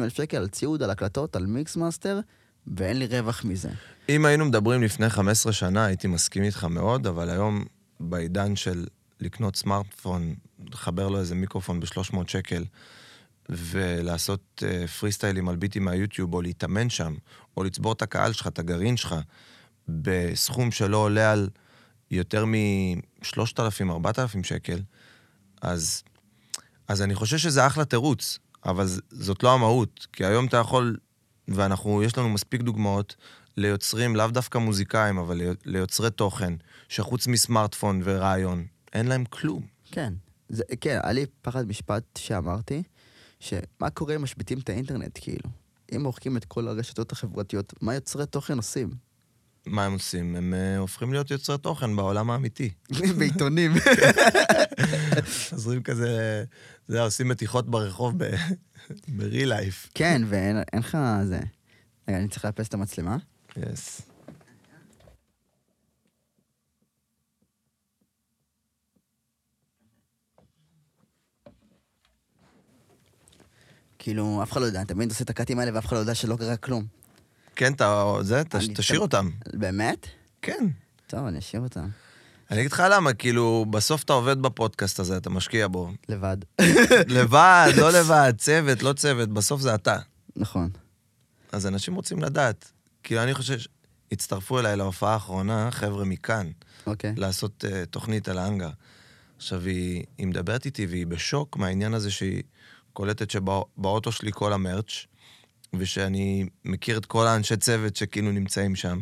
Speaker 1: אלף שקל על ציוד, על הקלטות, על mix master, ואין לי רווח מזה.
Speaker 2: אם היינו מדברים לפני 15 שנה, הייתי מסכים איתך מאוד, אבל היום, בעידן של לקנות סמארטפון, לחבר לו איזה מיקרופון ב-300 שקל, ולעשות פרי סטיילים על ביטים מהיוטיוב, או להתאמן שם, או לצבור את הקהל שלך, את הגרעין שלך, בסכום שלא עולה על יותר מ-3,000-4,000 שקל, אז, אז אני חושב שזה אחלה תירוץ, אבל זאת לא המהות, כי היום אתה יכול, ואנחנו, יש לנו מספיק דוגמאות ליוצרים, לאו דווקא מוזיקאים, אבל ליוצרי תוכן, שחוץ מסמארטפון ורעיון, אין להם כלום.
Speaker 1: כן, זה, כן, היה לי פחד משפט שאמרתי, שמה קורה אם משביתים את האינטרנט, כאילו? אם מוחקים את כל הרשתות החברתיות, מה יוצרי תוכן עושים?
Speaker 2: מה הם עושים? הם uh, הופכים להיות יוצרי תוכן בעולם האמיתי.
Speaker 1: בעיתונים.
Speaker 2: חוזרים כזה, זה עושים מתיחות ברחוב ב-real life.
Speaker 1: כן, ואין לך זה. רגע, אני צריך לאפס את המצלמה.
Speaker 2: יס.
Speaker 1: כאילו, אף אחד לא יודע, מבין? אתה עושה את הקאטים האלה ואף אחד לא יודע שלא קרה כלום.
Speaker 2: כן, אתה... זה, תשאיר אותם.
Speaker 1: באמת?
Speaker 2: כן.
Speaker 1: טוב, אני אשאיר אותם.
Speaker 2: אני אגיד לך למה, כאילו, בסוף אתה עובד בפודקאסט הזה, אתה משקיע בו.
Speaker 1: לבד.
Speaker 2: לבד, לא לבד, צוות, לא צוות, בסוף זה אתה.
Speaker 1: נכון.
Speaker 2: אז אנשים רוצים לדעת. כאילו, אני חושב שהצטרפו אליי להופעה האחרונה, חבר'ה מכאן,
Speaker 1: אוקיי.
Speaker 2: לעשות uh, תוכנית על האנגר. עכשיו, היא, היא מדברת איתי והיא בשוק מהעניין הזה שהיא קולטת שבאוטו שלי כל המרץ', ושאני מכיר את כל האנשי צוות שכאילו נמצאים שם.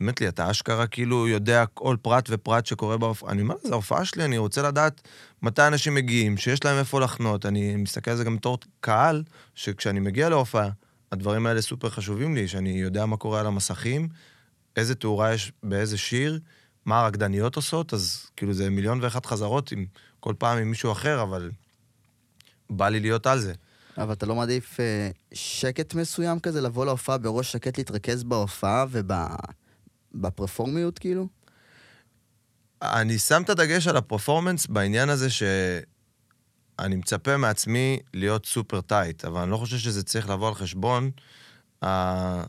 Speaker 2: באמת לי, אתה אשכרה כאילו יודע כל פרט ופרט שקורה בהופעה. אני אומר, זו ההופעה שלי, אני רוצה לדעת מתי אנשים מגיעים, שיש להם איפה לחנות. אני מסתכל על זה גם בתור קהל, שכשאני מגיע להופעה, הדברים האלה סופר חשובים לי, שאני יודע מה קורה על המסכים, איזה תאורה יש באיזה שיר, מה הרקדניות עושות, אז כאילו זה מיליון ואחת חזרות עם, כל פעם עם מישהו אחר, אבל בא לי להיות על זה.
Speaker 1: אבל אתה לא מעדיף אה, שקט מסוים כזה, לבוא להופעה בראש שקט, להתרכז בהופעה ובפרפורמיות כאילו?
Speaker 2: אני שם את הדגש על הפרפורמנס בעניין הזה שאני מצפה מעצמי להיות סופר טייט, אבל אני לא חושב שזה צריך לבוא על חשבון ה...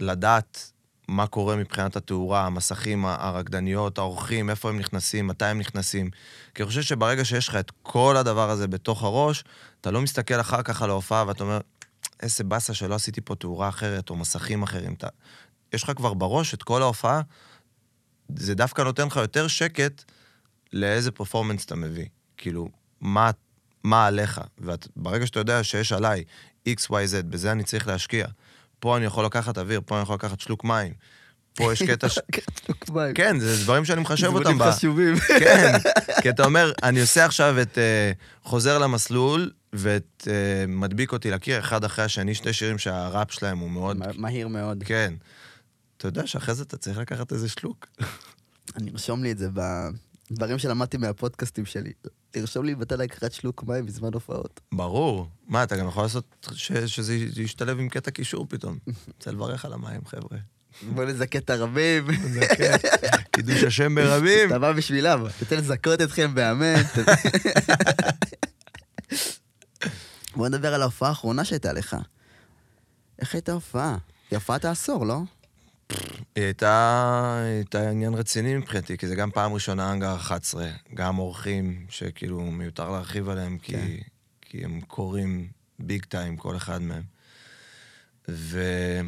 Speaker 2: לדעת מה קורה מבחינת התאורה, המסכים, הרקדניות, האורחים, איפה הם נכנסים, מתי הם נכנסים. כי אני חושב שברגע שיש לך את כל הדבר הזה בתוך הראש, אתה לא מסתכל אחר כך על ההופעה ואתה אומר, איזה באסה שלא עשיתי פה תאורה אחרת או מסכים אחרים. אתה... יש לך כבר בראש את כל ההופעה, זה דווקא נותן לך יותר שקט לאיזה פרפורמנס אתה מביא. כאילו, מה, מה עליך? וברגע שאתה יודע שיש עליי X, Y, Z, בזה אני צריך להשקיע. פה אני יכול לקחת אוויר, פה אני יכול לקחת שלוק מים. פה יש קטע ש...
Speaker 1: מים.
Speaker 2: כן, זה דברים שאני מחשב אותם. ב-
Speaker 1: חשובים.
Speaker 2: כן, כי אתה אומר, אני עושה עכשיו את אה, חוזר למסלול, ואת אה, מדביק אותי לקיר אחד אחרי השני, שני שירים שהראפ שלהם הוא מאוד...
Speaker 1: מה- מהיר מאוד.
Speaker 2: כן. אתה יודע שאחרי זה אתה צריך לקחת איזה שלוק.
Speaker 1: אני ארשום לי את זה בדברים שלמדתי מהפודקאסטים שלי. תרשום לי מתי לקחת שלוק מים בזמן הופעות.
Speaker 2: ברור. מה, אתה גם יכול לעשות ש- שזה ישתלב עם קטע קישור פתאום. רוצה לברך על המים, חבר'ה.
Speaker 1: בוא נזכה את הרבים.
Speaker 2: קידוש השם ברבים.
Speaker 1: אתה בא בשבילם, תתן לזכות אתכם באמת. בוא נדבר על ההופעה האחרונה שהייתה לך. איך הייתה ההופעה? היא הופעת העשור, לא?
Speaker 2: היא הייתה, היא הייתה עניין רציני מבחינתי, כי זה גם פעם ראשונה אנגר 11, גם אורחים שכאילו מיותר להרחיב עליהם, כי,
Speaker 1: כן.
Speaker 2: כי הם קוראים ביג טיים, כל אחד מהם. וזה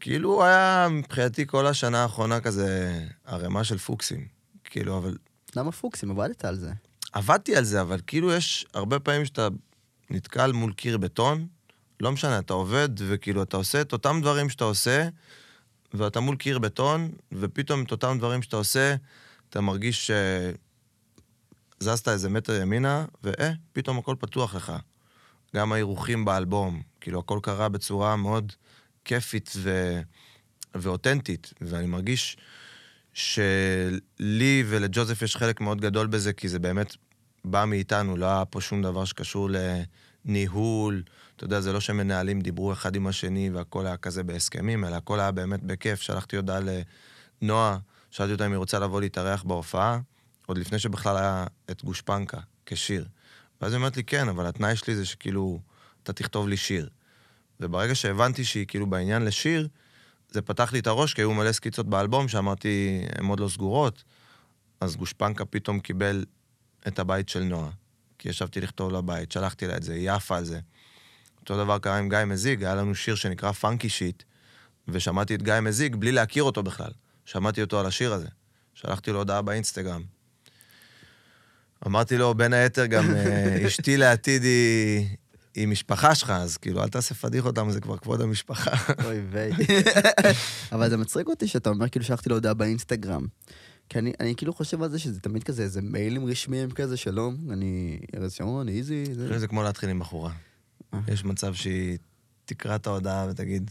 Speaker 2: כאילו היה מבחינתי כל השנה האחרונה כזה ערימה של פוקסים. כאילו, אבל
Speaker 1: למה פוקסים? עבדת על זה.
Speaker 2: עבדתי על זה, אבל כאילו יש הרבה פעמים שאתה נתקל מול קיר בטון, לא משנה, אתה עובד, וכאילו אתה עושה את אותם דברים שאתה עושה, ואתה מול קיר בטון, ופתאום את אותם דברים שאתה עושה, אתה מרגיש שזזת איזה מטר ימינה, ואה, פתאום הכל פתוח לך. גם האירוחים באלבום, כאילו הכל קרה בצורה מאוד כיפית ו... ואותנטית, ואני מרגיש שלי ולג'וזף יש חלק מאוד גדול בזה, כי זה באמת בא מאיתנו, לא היה פה שום דבר שקשור לניהול. אתה יודע, זה לא שמנהלים דיברו אחד עם השני והכל היה כזה בהסכמים, אלא הכל היה באמת בכיף. שלחתי הודעה לנועה, שאלתי אותה אם היא רוצה לבוא להתארח בהופעה, עוד לפני שבכלל היה את גושפנקה כשיר. ואז היא אומרת לי, כן, אבל התנאי שלי זה שכאילו, אתה תכתוב לי שיר. וברגע שהבנתי שהיא כאילו בעניין לשיר, זה פתח לי את הראש, כי היו מלא סקיצות באלבום שאמרתי, הן עוד לא סגורות. אז גושפנקה פתאום קיבל את הבית של נועה. כי ישבתי לכתוב לבית, שלחתי לה את זה, היא עפה על זה. אותו דבר קרה עם גיא מזיג, היה לנו שיר שנקרא פאנקי שיט, ושמעתי את גיא מזיג בלי להכיר אותו בכלל. שמעתי אותו על השיר הזה. שלחתי לו הודעה באינסטגרם. אמרתי לו, בין היתר, גם אה, אשתי לעתיד היא, היא משפחה שלך, אז כאילו, אל תעשה פדיחות, למה זה כבר כבוד המשפחה.
Speaker 1: אוי ויי. אבל זה מצחיק אותי שאתה אומר כאילו שלחתי לו הודעה באינסטגרם. כי אני, אני כאילו חושב על זה שזה תמיד כזה איזה מיילים רשמיים כזה, שלום, אני ארז שרון, איזי, זה...
Speaker 2: זה כמו להתחיל עם בחורה. יש מצב שהיא תקרא את ההודעה ותגיד,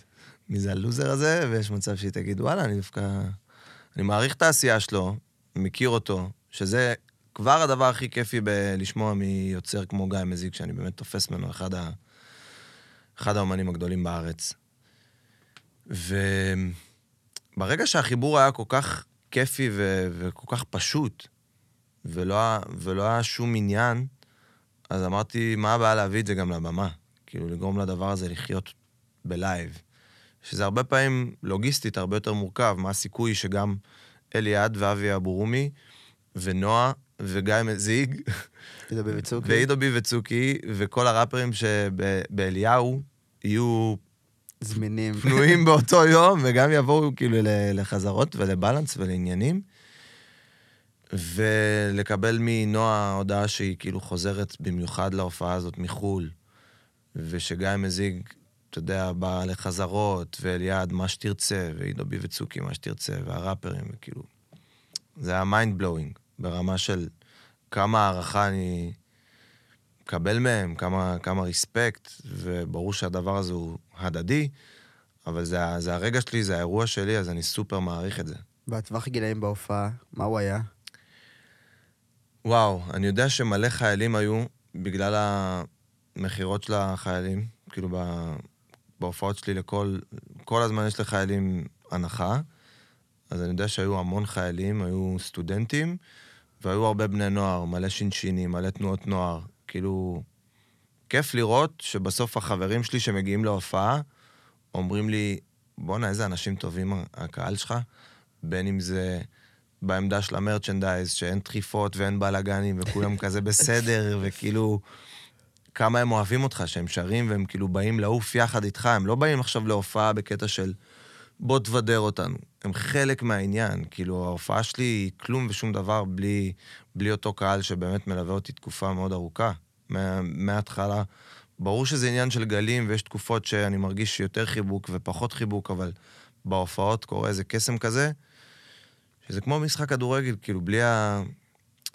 Speaker 2: מי זה הלוזר הזה? ויש מצב שהיא תגיד, וואלה, אני דווקא... אני מעריך את העשייה שלו, מכיר אותו, שזה כבר הדבר הכי כיפי בלשמוע מיוצר כמו גיא מזיק, שאני באמת תופס ממנו אחד, ה... אחד האומנים הגדולים בארץ. וברגע שהחיבור היה כל כך כיפי ו... וכל כך פשוט, ולא, ולא היה שום עניין, אז אמרתי, מה הבעיה להביא את זה גם לבמה? כאילו, לגרום לדבר הזה לחיות בלייב. שזה הרבה פעמים לוגיסטית הרבה יותר מורכב. מה הסיכוי שגם אליעד ואבי אבורומי ונועה וגיא מזיג
Speaker 1: זה בביצוק.
Speaker 2: ועידו בי וצוקי וכל הראפרים שבאליהו יהיו
Speaker 1: זמינים.
Speaker 2: פנויים באותו יום, וגם יבואו כאילו לחזרות ולבלנס ולעניינים. ולקבל מנועה הודעה שהיא כאילו חוזרת במיוחד להופעה הזאת מחו"ל, ושגיא מזיג, אתה יודע, בא לחזרות, ואליעד, מה שתרצה, ועידו בי וצוקי, מה שתרצה, והראפרים, וכאילו... זה היה mind blowing, ברמה של כמה הערכה אני מקבל מהם, כמה, כמה respect, וברור שהדבר הזה הוא הדדי, אבל זה, ה- זה הרגע שלי, זה האירוע שלי, אז אני סופר מעריך את זה.
Speaker 1: בטווח הגילאים בהופעה, מה הוא היה?
Speaker 2: וואו, אני יודע שמלא חיילים היו בגלל המכירות של החיילים, כאילו בהופעות שלי לכל, כל הזמן יש לחיילים הנחה, אז אני יודע שהיו המון חיילים, היו סטודנטים, והיו הרבה בני נוער, מלא שינשינים, מלא תנועות נוער. כאילו, כיף לראות שבסוף החברים שלי שמגיעים להופעה, אומרים לי, בואנה, איזה אנשים טובים הקהל שלך, בין אם זה בעמדה של המרצ'נדייז, שאין דחיפות ואין בלאגנים, וכולם כזה בסדר, וכאילו, כמה הם אוהבים אותך, שהם שרים והם כאילו באים לעוף יחד איתך, הם לא באים עכשיו להופעה בקטע של בוא תבדר אותנו. הם חלק מהעניין, כאילו, ההופעה שלי היא כלום ושום דבר בלי, בלי אותו קהל שבאמת מלווה אותי תקופה מאוד ארוכה. מה- מההתחלה. ברור שזה עניין של גלים, ויש תקופות שאני מרגיש יותר חיבוק ופחות חיבוק, אבל בהופעות קורה איזה קסם כזה, שזה כמו משחק כדורגל, כאילו, בלי ה...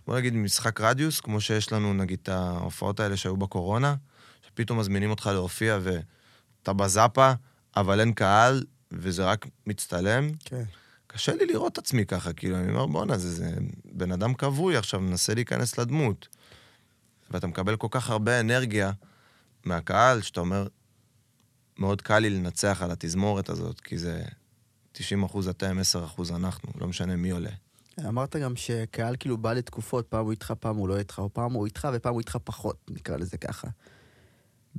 Speaker 2: בוא נגיד משחק רדיוס, כמו שיש לנו, נגיד, את ההופעות האלה שהיו בקורונה, שפתאום מזמינים אותך להופיע ואתה בזאפה, אבל אין קהל, וזה רק מצטלם.
Speaker 1: כן.
Speaker 2: קשה לי לראות את עצמי ככה, כאילו, אני אומר, בואנה, זה, זה בן אדם כבוי עכשיו, מנסה להיכנס לדמות. ואתה מקבל כל כך הרבה אנרגיה מהקהל, שאתה אומר, מאוד קל לי לנצח על התזמורת הזאת, כי זה 90 אחוז אתם, 10 אחוז אנחנו, לא משנה מי עולה.
Speaker 1: אמרת גם שקהל כאילו בא לתקופות, פעם הוא איתך, פעם הוא לא איתך, או פעם הוא איתך ופעם הוא איתך פחות, נקרא לזה ככה.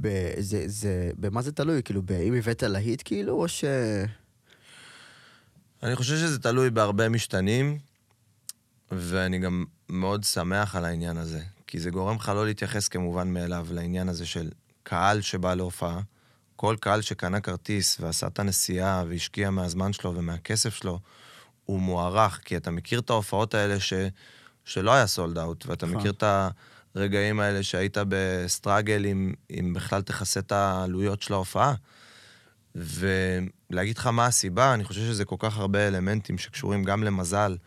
Speaker 1: ב- זה, במה זה תלוי? כאילו, אם הבאת להיט כאילו, או ש...
Speaker 2: אני חושב שזה תלוי בהרבה משתנים, ואני גם מאוד שמח על העניין הזה, כי זה גורם לך לא להתייחס כמובן מאליו לעניין הזה של קהל שבא להופעה. כל קהל שקנה כרטיס ועשה את הנסיעה והשקיע מהזמן שלו ומהכסף שלו, הוא מוערך, כי אתה מכיר את ההופעות האלה ש... שלא היה סולד אאוט, ואתה
Speaker 1: נכון.
Speaker 2: מכיר את הרגעים האלה שהיית בסטראגל אם, אם בכלל תכסה את העלויות של ההופעה. ולהגיד לך מה הסיבה, אני חושב שזה כל כך הרבה אלמנטים שקשורים גם למזל,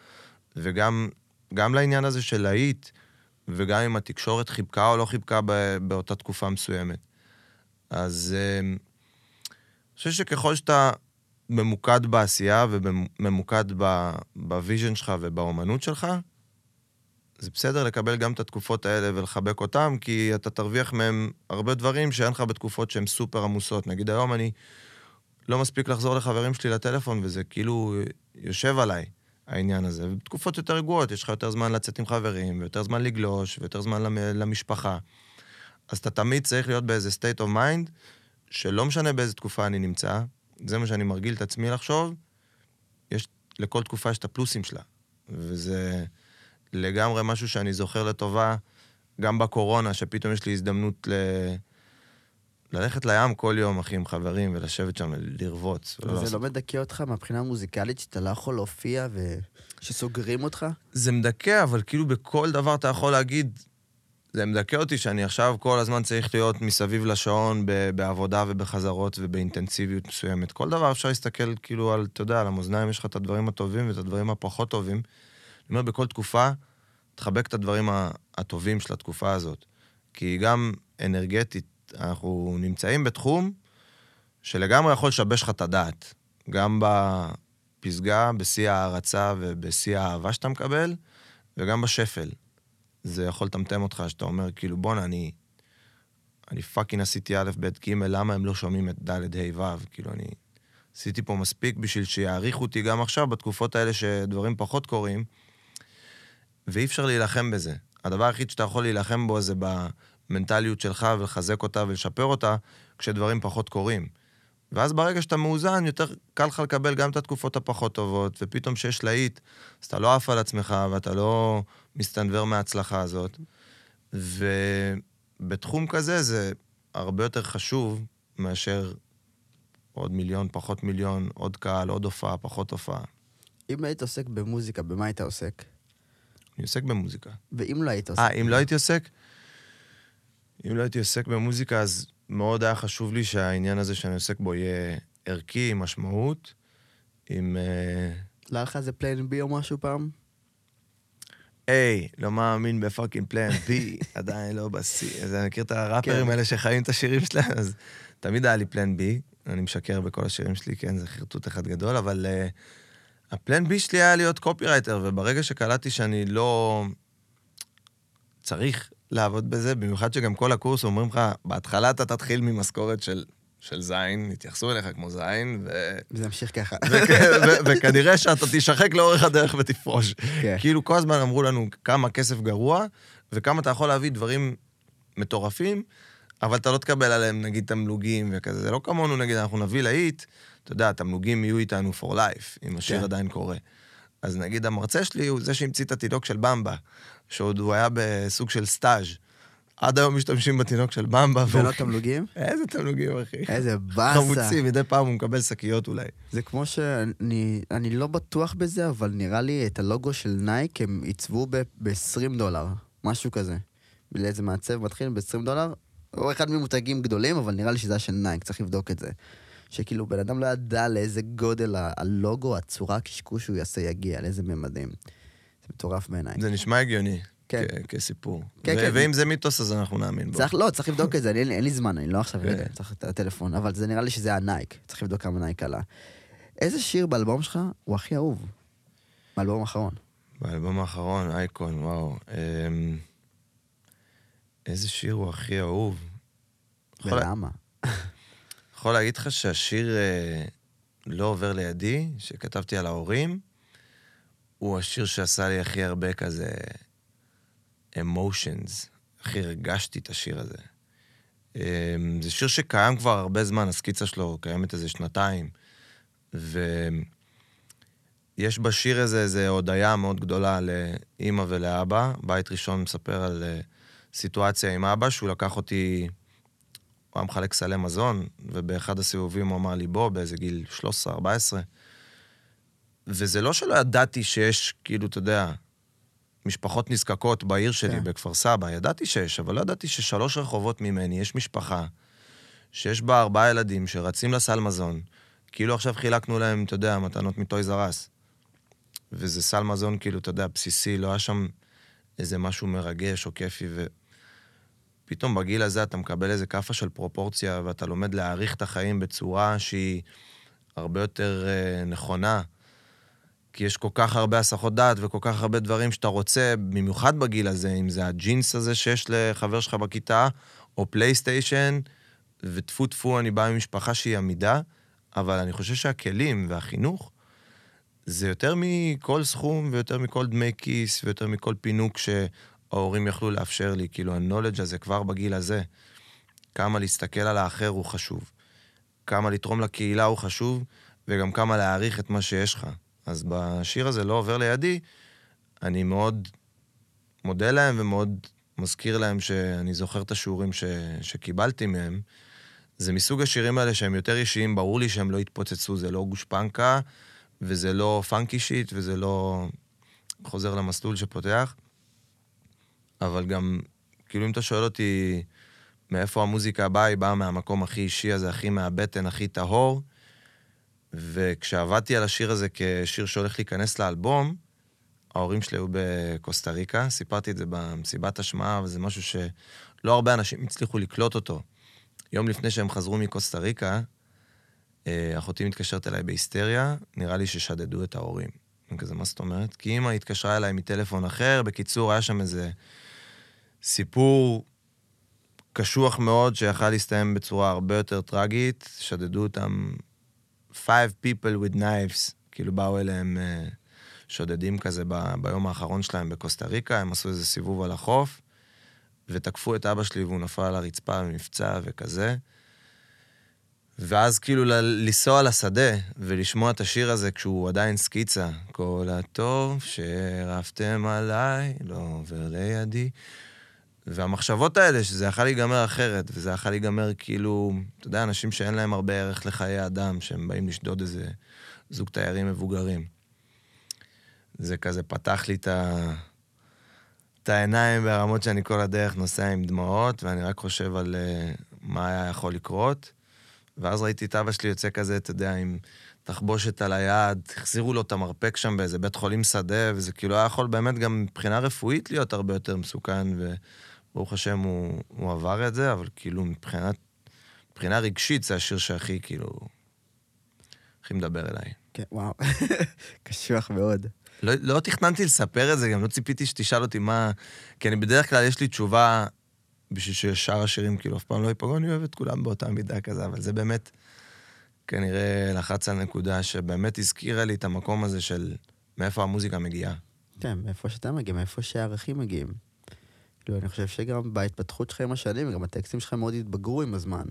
Speaker 2: וגם גם לעניין הזה של להיט, וגם אם התקשורת חיבקה או לא חיבקה ב- באותה תקופה מסוימת. אז אה, אני חושב שככל שאתה ממוקד בעשייה וממוקד ב vision שלך ובאומנות שלך, זה בסדר לקבל גם את התקופות האלה ולחבק אותם, כי אתה תרוויח מהם הרבה דברים שאין לך בתקופות שהן סופר עמוסות. נגיד היום אני לא מספיק לחזור לחברים שלי לטלפון, וזה כאילו יושב עליי, העניין הזה. ובתקופות יותר רגועות, יש לך יותר זמן לצאת עם חברים, ויותר זמן לגלוש, ויותר זמן למ- למשפחה. אז אתה תמיד צריך להיות באיזה state of mind, שלא משנה באיזה תקופה אני נמצא, זה מה שאני מרגיל את עצמי לחשוב, יש, לכל תקופה יש את הפלוסים שלה. וזה לגמרי משהו שאני זוכר לטובה, גם בקורונה, שפתאום יש לי הזדמנות ל... ללכת לים כל יום, אחי, עם חברים, ולשבת שם, לרבוץ.
Speaker 1: זה
Speaker 2: לעשות-
Speaker 1: לא מדכא אותך מהבחינה המוזיקלית שאתה לא יכול להופיע ושסוגרים אותך?
Speaker 2: זה מדכא, אבל כאילו בכל דבר אתה יכול להגיד, זה מדכא אותי שאני עכשיו כל הזמן צריך להיות מסביב לשעון ב- בעבודה ובחזרות ובאינטנסיביות מסוימת. כל דבר אפשר להסתכל כאילו על, אתה יודע, על המאזניים יש לך את הדברים הטובים ואת הדברים הפחות טובים. אני אומר, בכל תקופה, תחבק את הדברים הטובים של התקופה הזאת. כי גם אנרגטית, אנחנו נמצאים בתחום שלגמרי יכול לשבש לך את הדעת. גם בפסגה, בשיא ההערצה ובשיא האהבה שאתה מקבל, וגם בשפל. זה יכול לטמטם אותך, שאתה אומר, כאילו, בואנה, אני... אני fucking עשיתי א', ב', ג', למה הם לא שומעים את ד', ה', ו'? כאילו, אני עשיתי פה מספיק בשביל שיעריכו אותי גם עכשיו, בתקופות האלה שדברים פחות קורים, ואי אפשר להילחם בזה. הדבר היחיד שאתה יכול להילחם בו זה במנטליות שלך ולחזק אותה ולשפר אותה כשדברים פחות קורים. ואז ברגע שאתה מאוזן, יותר קל לך לקבל גם את התקופות הפחות טובות, ופתאום שיש להיט, אז אתה לא עף על עצמך ואתה לא מסתנוור מההצלחה הזאת. ובתחום כזה זה הרבה יותר חשוב מאשר עוד מיליון, פחות מיליון, עוד קהל, עוד הופעה, פחות הופעה.
Speaker 1: אם היית עוסק במוזיקה, במה היית עוסק?
Speaker 2: אני עוסק במוזיקה.
Speaker 1: ואם לא היית עוסק?
Speaker 2: אה, אם לא הייתי עוסק? אם לא הייתי עוסק במוזיקה, אז מאוד היה חשוב לי שהעניין הזה שאני עוסק בו יהיה ערכי, עם משמעות, עם... אה,
Speaker 1: לא היה לך איזה plan B או משהו פעם?
Speaker 2: היי, לא מאמין ב fucking plan B, עדיין לא בשיא. אז אני מכיר את הראפרים
Speaker 1: כן.
Speaker 2: האלה שחיים את השירים שלהם, אז תמיד היה לי plan B. אני משקר בכל השירים שלי, כן, זה חרטוט אחד גדול, אבל uh, ה plan B שלי היה להיות קופירייטר, וברגע שקלטתי שאני לא צריך לעבוד בזה, במיוחד שגם כל הקורס אומרים לך, בהתחלה אתה תתחיל ממשכורת של, של זין, יתייחסו אליך כמו זין, ו...
Speaker 1: וזה ימשיך ככה.
Speaker 2: וכנראה שאתה תשחק לאורך הדרך ותפרוש.
Speaker 1: כן.
Speaker 2: כאילו כל הזמן אמרו לנו כמה כסף גרוע, וכמה אתה יכול להביא דברים מטורפים, אבל אתה לא תקבל עליהם נגיד תמלוגים וכזה. זה לא כמונו, נגיד, אנחנו נביא להיט, אתה יודע, התמלוגים יהיו איתנו for life, אם השיר
Speaker 1: כן.
Speaker 2: עדיין קורה. אז נגיד המרצה שלי הוא זה שהמציא את התינוק של במבה, שעוד הוא היה בסוג של סטאז'. עד היום משתמשים בתינוק של במבה.
Speaker 1: ולא תמלוגים?
Speaker 2: איזה תמלוגים, אחי.
Speaker 1: איזה באסה.
Speaker 2: חמוצים, מדי פעם הוא מקבל שקיות אולי.
Speaker 1: זה כמו שאני אני לא בטוח בזה, אבל נראה לי את הלוגו של נייק הם עיצבו ב-20 דולר, משהו כזה. לאיזה מעצב מתחיל ב-20 דולר, או אחד ממותגים גדולים, אבל נראה לי שזה היה של נייק, צריך לבדוק את זה. שכאילו בן אדם לא ידע לאיזה גודל הלוגו, הצורה, הקשקוש שהוא יעשה יגיע, לאיזה ממדים. זה מטורף בעיניי.
Speaker 2: זה נשמע הגיוני.
Speaker 1: כן.
Speaker 2: כסיפור.
Speaker 1: כן, כן.
Speaker 2: ואם זה מיתוס, אז אנחנו נאמין בו.
Speaker 1: צריך, לא, צריך לבדוק את זה, אין לי- אין לי זמן, אני לא עכשיו
Speaker 2: כן.
Speaker 1: צריך את הטלפון, אבל זה נראה לי שזה הנייק, צריך לבדוק כמה נייק עלה. איזה שיר באלבום שלך הוא הכי אהוב? באלבום האחרון.
Speaker 2: באלבום האחרון, אייקון, וואו. אמ, איזה שיר הוא הכי אהוב?
Speaker 1: ולמה?
Speaker 2: יכול להגיד לך שהשיר אה, לא עובר לידי, שכתבתי על ההורים, הוא השיר שעשה לי הכי הרבה כזה emotions. הכי הרגשתי את השיר הזה. אמ, זה שיר שקיים כבר הרבה זמן, הסקיצה שלו קיימת איזה שנתיים. ויש בשיר הזה איזו הודיה מאוד גדולה לאימא ולאבא. בית ראשון מספר על אה, סיטואציה עם אבא, שהוא לקח אותי, הוא היה מחלק סלי מזון, ובאחד הסיבובים הוא אמר לי, בוא, באיזה גיל 13-14. וזה לא שלא ידעתי שיש, כאילו, אתה יודע, משפחות נזקקות בעיר שלי,
Speaker 1: כן.
Speaker 2: בכפר סבא. ידעתי שיש, אבל לא ידעתי ששלוש רחובות ממני יש משפחה שיש בה ארבעה ילדים שרצים לסל מזון, כאילו עכשיו חילקנו להם, אתה יודע, מתנות מטויז ארס. וזה סל מזון, כאילו, אתה יודע, בסיסי, לא היה שם איזה משהו מרגש או כיפי, ופתאום בגיל הזה אתה מקבל איזה כאפה של פרופורציה, ואתה לומד להעריך את החיים בצורה שהיא הרבה יותר אה, נכונה. כי יש כל כך הרבה הסחות דעת וכל כך הרבה דברים שאתה רוצה, במיוחד בגיל הזה, אם זה הג'ינס הזה שיש לחבר שלך בכיתה, או פלייסטיישן, וטפו טפו, אני בא ממשפחה שהיא עמידה, אבל אני חושב שהכלים והחינוך זה יותר מכל סכום ויותר מכל דמי כיס ויותר מכל פינוק שההורים יכלו לאפשר לי. כאילו, הנולדג' הזה כבר בגיל הזה, כמה להסתכל על האחר הוא חשוב, כמה לתרום לקהילה הוא חשוב, וגם כמה להעריך את מה שיש לך. אז בשיר הזה, לא עובר לידי, אני מאוד מודה להם ומאוד מזכיר להם שאני זוכר את השיעורים ש... שקיבלתי מהם. זה מסוג השירים האלה שהם יותר אישיים, ברור לי שהם לא יתפוצצו, זה לא גושפנקה, וזה לא פאנקי שיט, וזה לא חוזר למסלול שפותח. אבל גם, כאילו אם אתה שואל אותי מאיפה המוזיקה באה, היא באה מהמקום הכי אישי הזה, הכי מהבטן, הכי טהור. וכשעבדתי על השיר הזה כשיר שהולך להיכנס לאלבום, ההורים שלי היו בקוסטה ריקה, סיפרתי את זה במסיבת השמעה, וזה משהו שלא הרבה אנשים הצליחו לקלוט אותו. יום לפני שהם חזרו מקוסטה ריקה, אה, אחותי מתקשרת אליי בהיסטריה, נראה לי ששדדו את ההורים. כזה, מה זאת אומרת? כי אימא התקשרה אליי מטלפון אחר, בקיצור, היה שם איזה סיפור קשוח מאוד, שיכל להסתיים בצורה הרבה יותר טרגית, שדדו אותם five people with knives, כאילו באו אליהם אה, שודדים כזה ב, ביום האחרון שלהם בקוסטה ריקה, הם עשו איזה סיבוב על החוף, ותקפו את אבא שלי והוא נפל על הרצפה במבצע וכזה. ואז כאילו ל- לנסוע לשדה ולשמוע את השיר הזה כשהוא עדיין סקיצה. כל הטוב שרפתם עליי לא עובר לידי. והמחשבות האלה, שזה יכול להיגמר אחרת, וזה יכול להיגמר כאילו, אתה יודע, אנשים שאין להם הרבה ערך לחיי אדם, שהם באים לשדוד איזה זוג תיירים מבוגרים. זה כזה פתח לי את, ה... את העיניים ברמות שאני כל הדרך נוסע עם דמעות, ואני רק חושב על uh, מה היה יכול לקרות. ואז ראיתי את אבא שלי יוצא כזה, אתה יודע, עם תחבושת על היד, החזירו לו את המרפק שם באיזה בית חולים שדה, וזה כאילו היה יכול באמת גם מבחינה רפואית להיות הרבה יותר מסוכן, וברוך השם הוא, הוא עבר את זה, אבל כאילו מבחינת, מבחינה רגשית זה השיר שהכי כאילו, הכי מדבר אליי.
Speaker 1: כן, וואו, קשוח מאוד.
Speaker 2: לא, לא תכננתי לספר את זה, גם לא ציפיתי שתשאל אותי מה... כי אני בדרך כלל, יש לי תשובה בשביל ששאר השירים כאילו אף פעם לא ייפגעו, אני אוהב את כולם באותה מידה כזה, אבל זה באמת כנראה לחץ על נקודה שבאמת הזכירה לי את המקום הזה של מאיפה המוזיקה מגיעה.
Speaker 1: כן, מאיפה שאתה מגיע, מאיפה שהערכים מגיעים. כאילו, אני חושב שגם בהתפתחות שלך עם השנים, גם הטקסטים שלך מאוד התבגרו עם הזמן.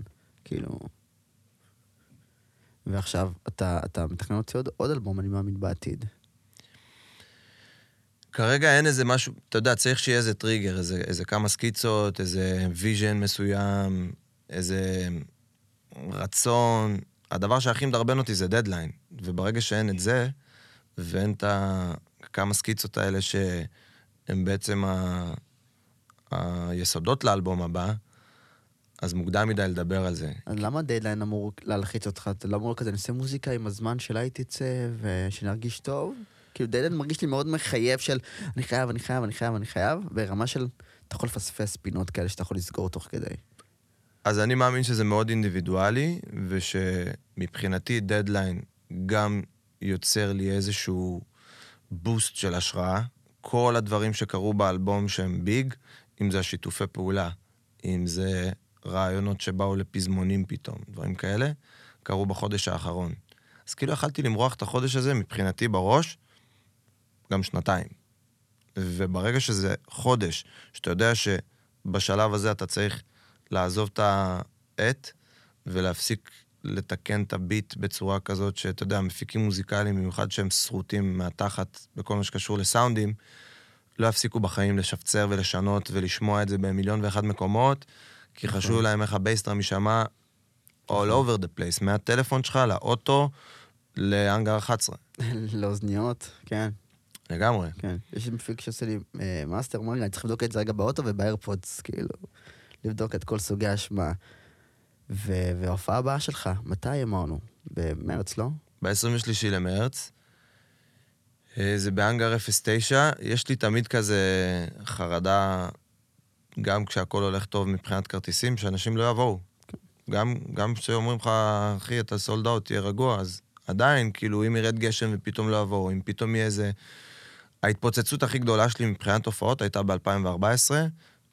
Speaker 1: כאילו... ועכשיו, אתה, אתה מתכנן להוציא עוד, עוד אלבום, אני מאמין, בעתיד.
Speaker 2: כרגע אין איזה משהו, אתה יודע, צריך שיהיה איזה טריגר, איזה, איזה כמה סקיצות, איזה vision מסוים, איזה רצון. הדבר שהכי מדרבן אותי זה דדליין, וברגע שאין את זה, ואין את הכמה סקיצות האלה שהן בעצם ה... היסודות לאלבום הבא, אז מוקדם מדי לדבר על זה.
Speaker 1: אז למה דדליין אמור להלחיץ אותך? אתה לא אמור כזה, נעשה מוזיקה עם הזמן שלה תצא, ושנרגיש טוב? כאילו דדליין מרגיש לי מאוד מחייב של אני חייב, אני חייב, אני חייב, אני חייב, ברמה של אתה יכול לפספס פינות כאלה שאתה יכול לסגור תוך כדי.
Speaker 2: אז אני מאמין שזה מאוד אינדיבידואלי, ושמבחינתי דדליין גם יוצר לי איזשהו בוסט של השראה. כל הדברים שקרו באלבום שהם big, אם זה השיתופי פעולה, אם זה רעיונות שבאו לפזמונים פתאום, דברים כאלה, קרו בחודש האחרון. אז כאילו יכלתי למרוח את החודש הזה מבחינתי בראש גם שנתיים. וברגע שזה חודש, שאתה יודע שבשלב הזה אתה צריך לעזוב את העט ולהפסיק לתקן את הביט בצורה כזאת שאתה יודע, מפיקים מוזיקליים, במיוחד שהם שרוטים מהתחת בכל מה שקשור לסאונדים, לא יפסיקו בחיים לשפצר ולשנות ולשמוע את זה במיליון ואחד מקומות, כי
Speaker 1: נכון.
Speaker 2: חשוב להם איך ה bass drum יישמע all
Speaker 1: נכון.
Speaker 2: over the place, מהטלפון שלך לאוטו, להאנגר 11.
Speaker 1: לאוזניות, כן,
Speaker 2: לגמרי.
Speaker 1: כן. יש מפיק שעושה לי אה, מאסטר, לי, אני צריך לבדוק את זה רגע באוטו ובאיירפודס, כאילו, לבדוק את כל סוגי ההשמעה. וההופעה הבאה שלך, מתי אמרנו? במרץ, לא?
Speaker 2: ב-23 למרץ. אה, זה בהאנגר 09. יש לי תמיד כזה חרדה, גם כשהכול הולך טוב מבחינת כרטיסים, שאנשים לא יבואו. גם, גם כשאומרים לך, אחי, אתה סולד אאוט, תהיה רגוע, אז עדיין, כאילו, אם ירד גשם ופתאום לא יבואו, אם פתאום יהיה איזה... ההתפוצצות הכי גדולה שלי מבחינת הופעות הייתה ב-2014,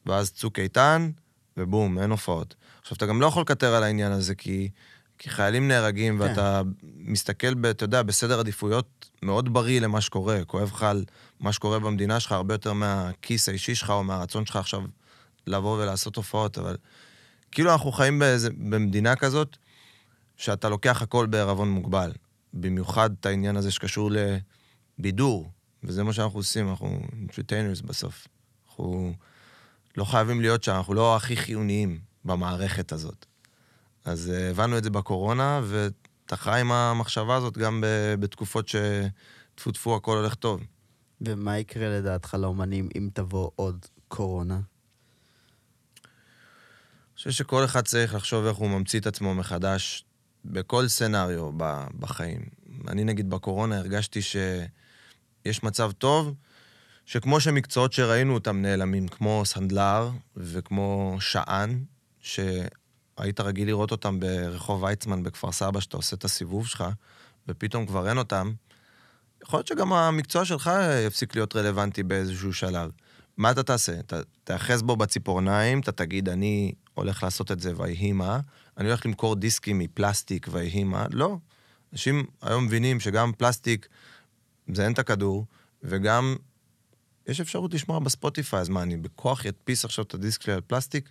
Speaker 2: ואז צוק איתן, ובום, אין הופעות. עכשיו, אתה גם לא יכול לקטר על העניין הזה, כי, כי חיילים נהרגים,
Speaker 1: כן.
Speaker 2: ואתה מסתכל, ב, אתה יודע, בסדר עדיפויות מאוד בריא למה שקורה. כואב לך על מה שקורה במדינה שלך הרבה יותר מהכיס האישי שלך, או מהרצון שלך עכשיו לבוא ולעשות הופעות, אבל כאילו אנחנו חיים באיזה, במדינה כזאת, שאתה לוקח הכל בערבון מוגבל. במיוחד את העניין הזה שקשור לבידור, וזה מה שאנחנו עושים, אנחנו entertainers בסוף. אנחנו לא חייבים להיות שם, אנחנו לא הכי חיוניים במערכת הזאת. אז uh, הבנו את זה בקורונה, ואתה חי עם המחשבה הזאת גם בתקופות שטפו טפו הכל הולך טוב.
Speaker 1: ומה יקרה לדעתך לאומנים אם תבוא עוד קורונה?
Speaker 2: אני חושב שכל אחד צריך לחשוב איך הוא ממציא את עצמו מחדש בכל סצנריו בחיים. אני נגיד בקורונה הרגשתי שיש מצב טוב, שכמו שמקצועות שראינו אותם נעלמים, כמו סנדלר וכמו שען, שהיית רגיל לראות אותם ברחוב ויצמן בכפר סבא, שאתה עושה את הסיבוב שלך, ופתאום כבר אין אותם, יכול להיות שגם המקצוע שלך יפסיק להיות רלוונטי באיזשהו שלב. מה אתה תעשה? אתה תאחז בו בציפורניים, אתה תגיד, אני הולך לעשות את זה ויהי מה, אני הולך למכור דיסקים מפלסטיק ויהי מה, לא. אנשים היום מבינים שגם פלסטיק מזיין את הכדור, וגם יש אפשרות לשמוע בספוטיפיי, אז מה, אני בכוח אדפיס עכשיו את הדיסק שלי על פלסטיק?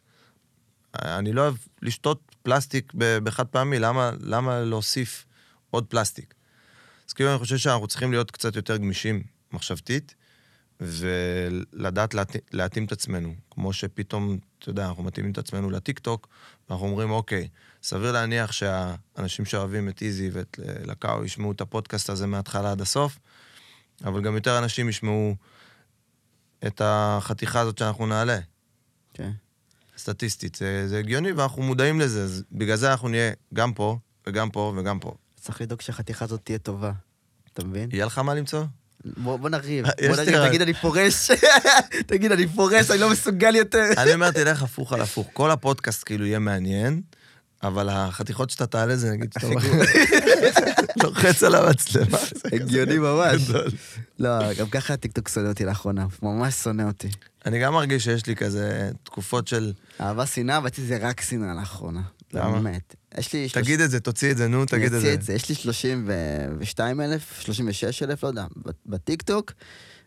Speaker 2: אני לא אוהב לשתות פלסטיק בחד פעמי, למה, למה להוסיף עוד פלסטיק? אז כאילו אני חושב שאנחנו צריכים להיות קצת יותר גמישים מחשבתית, ולדעת להתאים, את עצמנו. כמו שפתאום, אתה יודע, אנחנו מתאימים את עצמנו לטיקטוק, ואנחנו אומרים, אוקיי, סביר להניח שהאנשים שאוהבים את איזי ואת לקאו ישמעו את הפודקאסט הזה מההתחלה עד הסוף, אבל גם יותר אנשים ישמעו את החתיכה הזאת שאנחנו נעלה.
Speaker 1: כן.
Speaker 2: סטטיסטית, זה, זה הגיוני ואנחנו מודעים לזה, אז בגלל זה אנחנו נהיה גם פה, וגם פה, וגם פה.
Speaker 1: צריך לדאוג שהחתיכה הזאת תהיה טובה. אתה מבין?
Speaker 2: יהיה לך מה למצוא?
Speaker 1: בוא, בוא נריב.
Speaker 2: יש
Speaker 1: בוא נריב. תגיד אני פורש. תגיד אני פורש, אני לא מסוגל יותר.
Speaker 2: אני אומר, תלך הפוך על הפוך. כל הפודקאסט כאילו יהיה מעניין, אבל החתיכות שאתה תעלה זה נגיד שאתה לוחץ על המצלמה.
Speaker 1: הגיוני ממש. לא, גם ככה הטיקטוק שונא אותי לאחרונה, ממש שונא אותי.
Speaker 2: אני גם מרגיש שיש לי כזה תקופות של...
Speaker 1: אהבה שנאה, אבל זה רק שנאה לאחרונה.
Speaker 2: למה?
Speaker 1: באמת. יש לי...
Speaker 2: תגיד את זה, תוציא את זה, נו, תגיד את זה.
Speaker 1: את זה. יש לי 32 אלף, 36 אלף, לא יודע, בטיקטוק,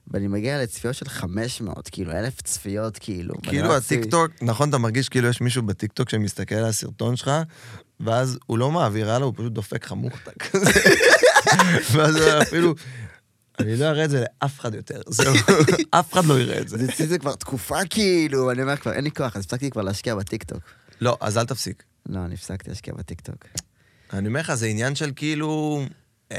Speaker 1: ואני מגיע לצפיות של 500, כאילו, אלף צפיות, כאילו.
Speaker 2: כאילו
Speaker 1: לא
Speaker 2: הטיקטוק, נכון, אתה מרגיש כאילו יש מישהו בטיקטוק שמסתכל על הסרטון שלך, ואז הוא לא מעביר הלאה, הוא פשוט דופק לך מוכתה כזה. ואז הוא אפילו, אני לא אראה את זה לאף אחד יותר, זהו, אף אחד לא יראה את זה.
Speaker 1: זה אצלי זה כבר תקופה, כאילו, אני אומר כבר, אין לי כוח, אז הפסקתי כבר להשקיע בטיקטוק.
Speaker 2: לא, אז אל תפסיק.
Speaker 1: לא, אני הפסקתי להשקיע בטיקטוק.
Speaker 2: אני אומר לך, זה עניין של כאילו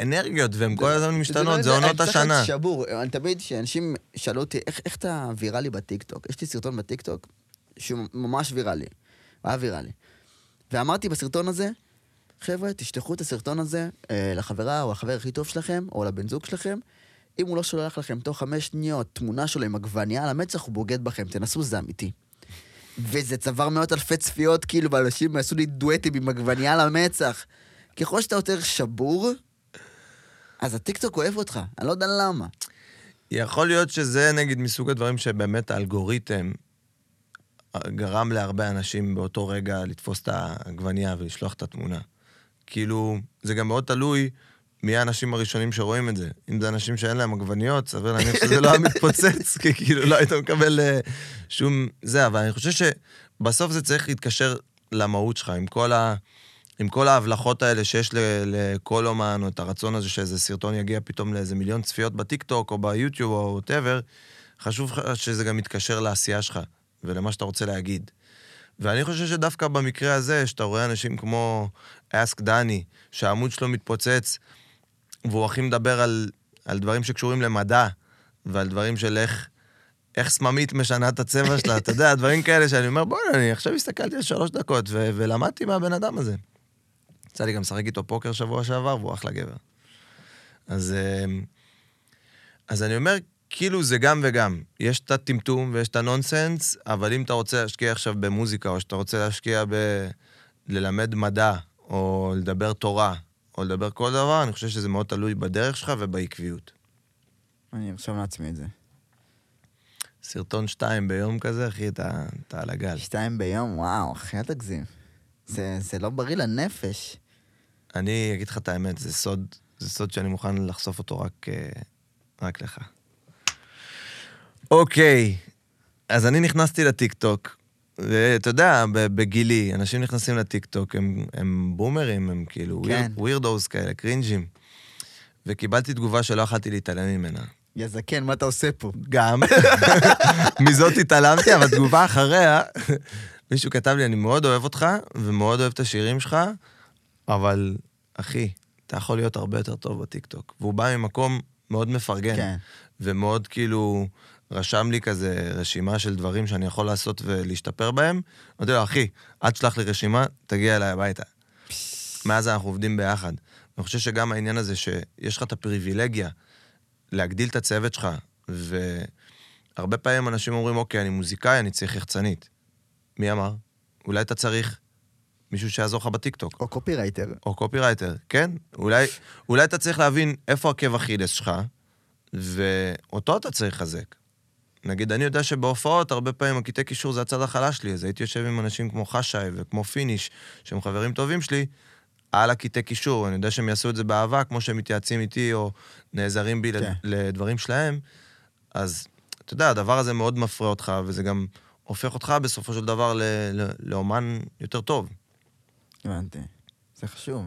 Speaker 2: אנרגיות, והן כל הזמן משתנות, זה עונות
Speaker 1: אני צריך
Speaker 2: השנה.
Speaker 1: להיות שבור. אני תמיד, כשאנשים שאלו אותי, איך, איך אתה ויראלי בטיקטוק? יש לי סרטון בטיקטוק שהוא ממש ויראלי. היה ויראלי. ואמרתי בסרטון הזה, חבר'ה, תשלחו את הסרטון הזה אה, לחברה או החבר הכי טוב שלכם, או לבן זוג שלכם. אם הוא לא שולח לכם תוך חמש שניות תמונה שלו עם עגבנייה על המצח, הוא בוגד בכם, תנסו, זה אמיתי. וזה צבר מאות אלפי צפיות, כאילו, ואנשים עשו לי דואטים עם עגבנייה על המצח. ככל שאתה יותר שבור, אז הטיקטוק אוהב אותך, אני לא יודע למה.
Speaker 2: יכול להיות שזה נגיד מסוג הדברים שבאמת האלגוריתם גרם להרבה אנשים באותו רגע לתפוס את העגבנייה ולשלוח את התמונה. כאילו, זה גם מאוד תלוי מי האנשים הראשונים שרואים את זה. אם זה אנשים שאין להם עגבניות, סביר להניח שזה לא היה מתפוצץ, כי כאילו לא היית מקבל uh, שום... זה, אבל אני חושב שבסוף זה צריך להתקשר למהות שלך, עם כל, ה... עם כל ההבלחות האלה שיש. לכל אומן, או את הרצון הזה שאיזה סרטון יגיע פתאום לאיזה מיליון צפיות בטיקטוק, או ביוטיוב, או ווטאבר, חשוב שזה גם יתקשר לעשייה שלך, ולמה שאתה רוצה להגיד. ואני חושב שדווקא במקרה הזה, שאתה רואה אנשים כמו אסק דני, שהעמוד שלו מתפוצץ, והוא הכי מדבר על, על דברים שקשורים למדע, ועל דברים של איך, איך סממית משנה את הצבע שלה, אתה יודע, דברים כאלה שאני אומר, בוא'נה, אני עכשיו הסתכלתי על שלוש דקות, ו- ולמדתי מהבן אדם הזה. יצא לי גם לשחק איתו פוקר שבוע שעבר, והוא אחלה גבר. אז, אמ, אז אני אומר, כאילו זה גם וגם. יש את הטמטום ויש את הנונסנס, אבל אם אתה רוצה להשקיע עכשיו במוזיקה, או שאתה רוצה להשקיע ב... ללמד מדע, או לדבר תורה, או לדבר כל דבר, אני חושב שזה מאוד תלוי בדרך שלך ובעקביות.
Speaker 1: אני ארשום לעצמי את זה.
Speaker 2: סרטון שתיים ביום כזה, אחי, אתה, אתה על הגל.
Speaker 1: שתיים ביום, וואו, אחי, אל תגזים. זה, זה לא בריא לנפש.
Speaker 2: אני אגיד לך את האמת, זה סוד, זה סוד שאני מוכן לחשוף אותו רק, אה, רק לך. אוקיי, אז אני נכנסתי לטיקטוק, ואתה יודע, בגילי, אנשים נכנסים לטיקטוק, הם, הם בומרים, הם כאילו
Speaker 1: כן.
Speaker 2: ווירדוס כאלה, קרינג'ים. וקיבלתי תגובה שלא יכלתי להתעלם ממנה.
Speaker 1: יא זקן, מה אתה עושה פה?
Speaker 2: גם. מזאת התעלמתי, אבל תגובה אחריה, מישהו כתב לי, אני מאוד אוהב אותך, ומאוד אוהב את השירים שלך, אבל, אחי, אתה יכול להיות הרבה יותר טוב בטיקטוק. והוא בא ממקום מאוד מפרגן,
Speaker 1: כן.
Speaker 2: ומאוד כאילו... רשם לי כזה רשימה של דברים שאני יכול לעשות ולהשתפר בהם. אמרתי לו, אחי, אל תשלח לי רשימה, תגיע אליי הביתה. מאז אנחנו עובדים ביחד. אני חושב שגם העניין הזה שיש לך את הפריבילגיה להגדיל את הצוות שלך, והרבה פעמים אנשים אומרים, אוקיי, אני מוזיקאי, אני צריך יחצנית. מי אמר? אולי אתה צריך מישהו שיעזור לך בטיקטוק.
Speaker 1: או קופירייטר.
Speaker 2: או קופירייטר, כן. אולי, אולי אתה צריך להבין איפה עקב אכילס שלך, ואותו אתה צריך לחזק. נגיד, אני יודע שבהופעות, הרבה פעמים הקטעי קישור זה הצד החלש שלי, אז הייתי יושב עם אנשים כמו חשאי וכמו פיניש, שהם חברים טובים שלי, על הקטעי קישור. אני יודע שהם יעשו את זה באהבה, כמו שהם מתייעצים איתי או נעזרים בי
Speaker 1: כן.
Speaker 2: לדברים שלהם. אז, אתה יודע, הדבר הזה מאוד מפרה אותך, וזה גם הופך אותך בסופו של דבר ל- ל- לאומן יותר טוב.
Speaker 1: הבנתי. זה חשוב.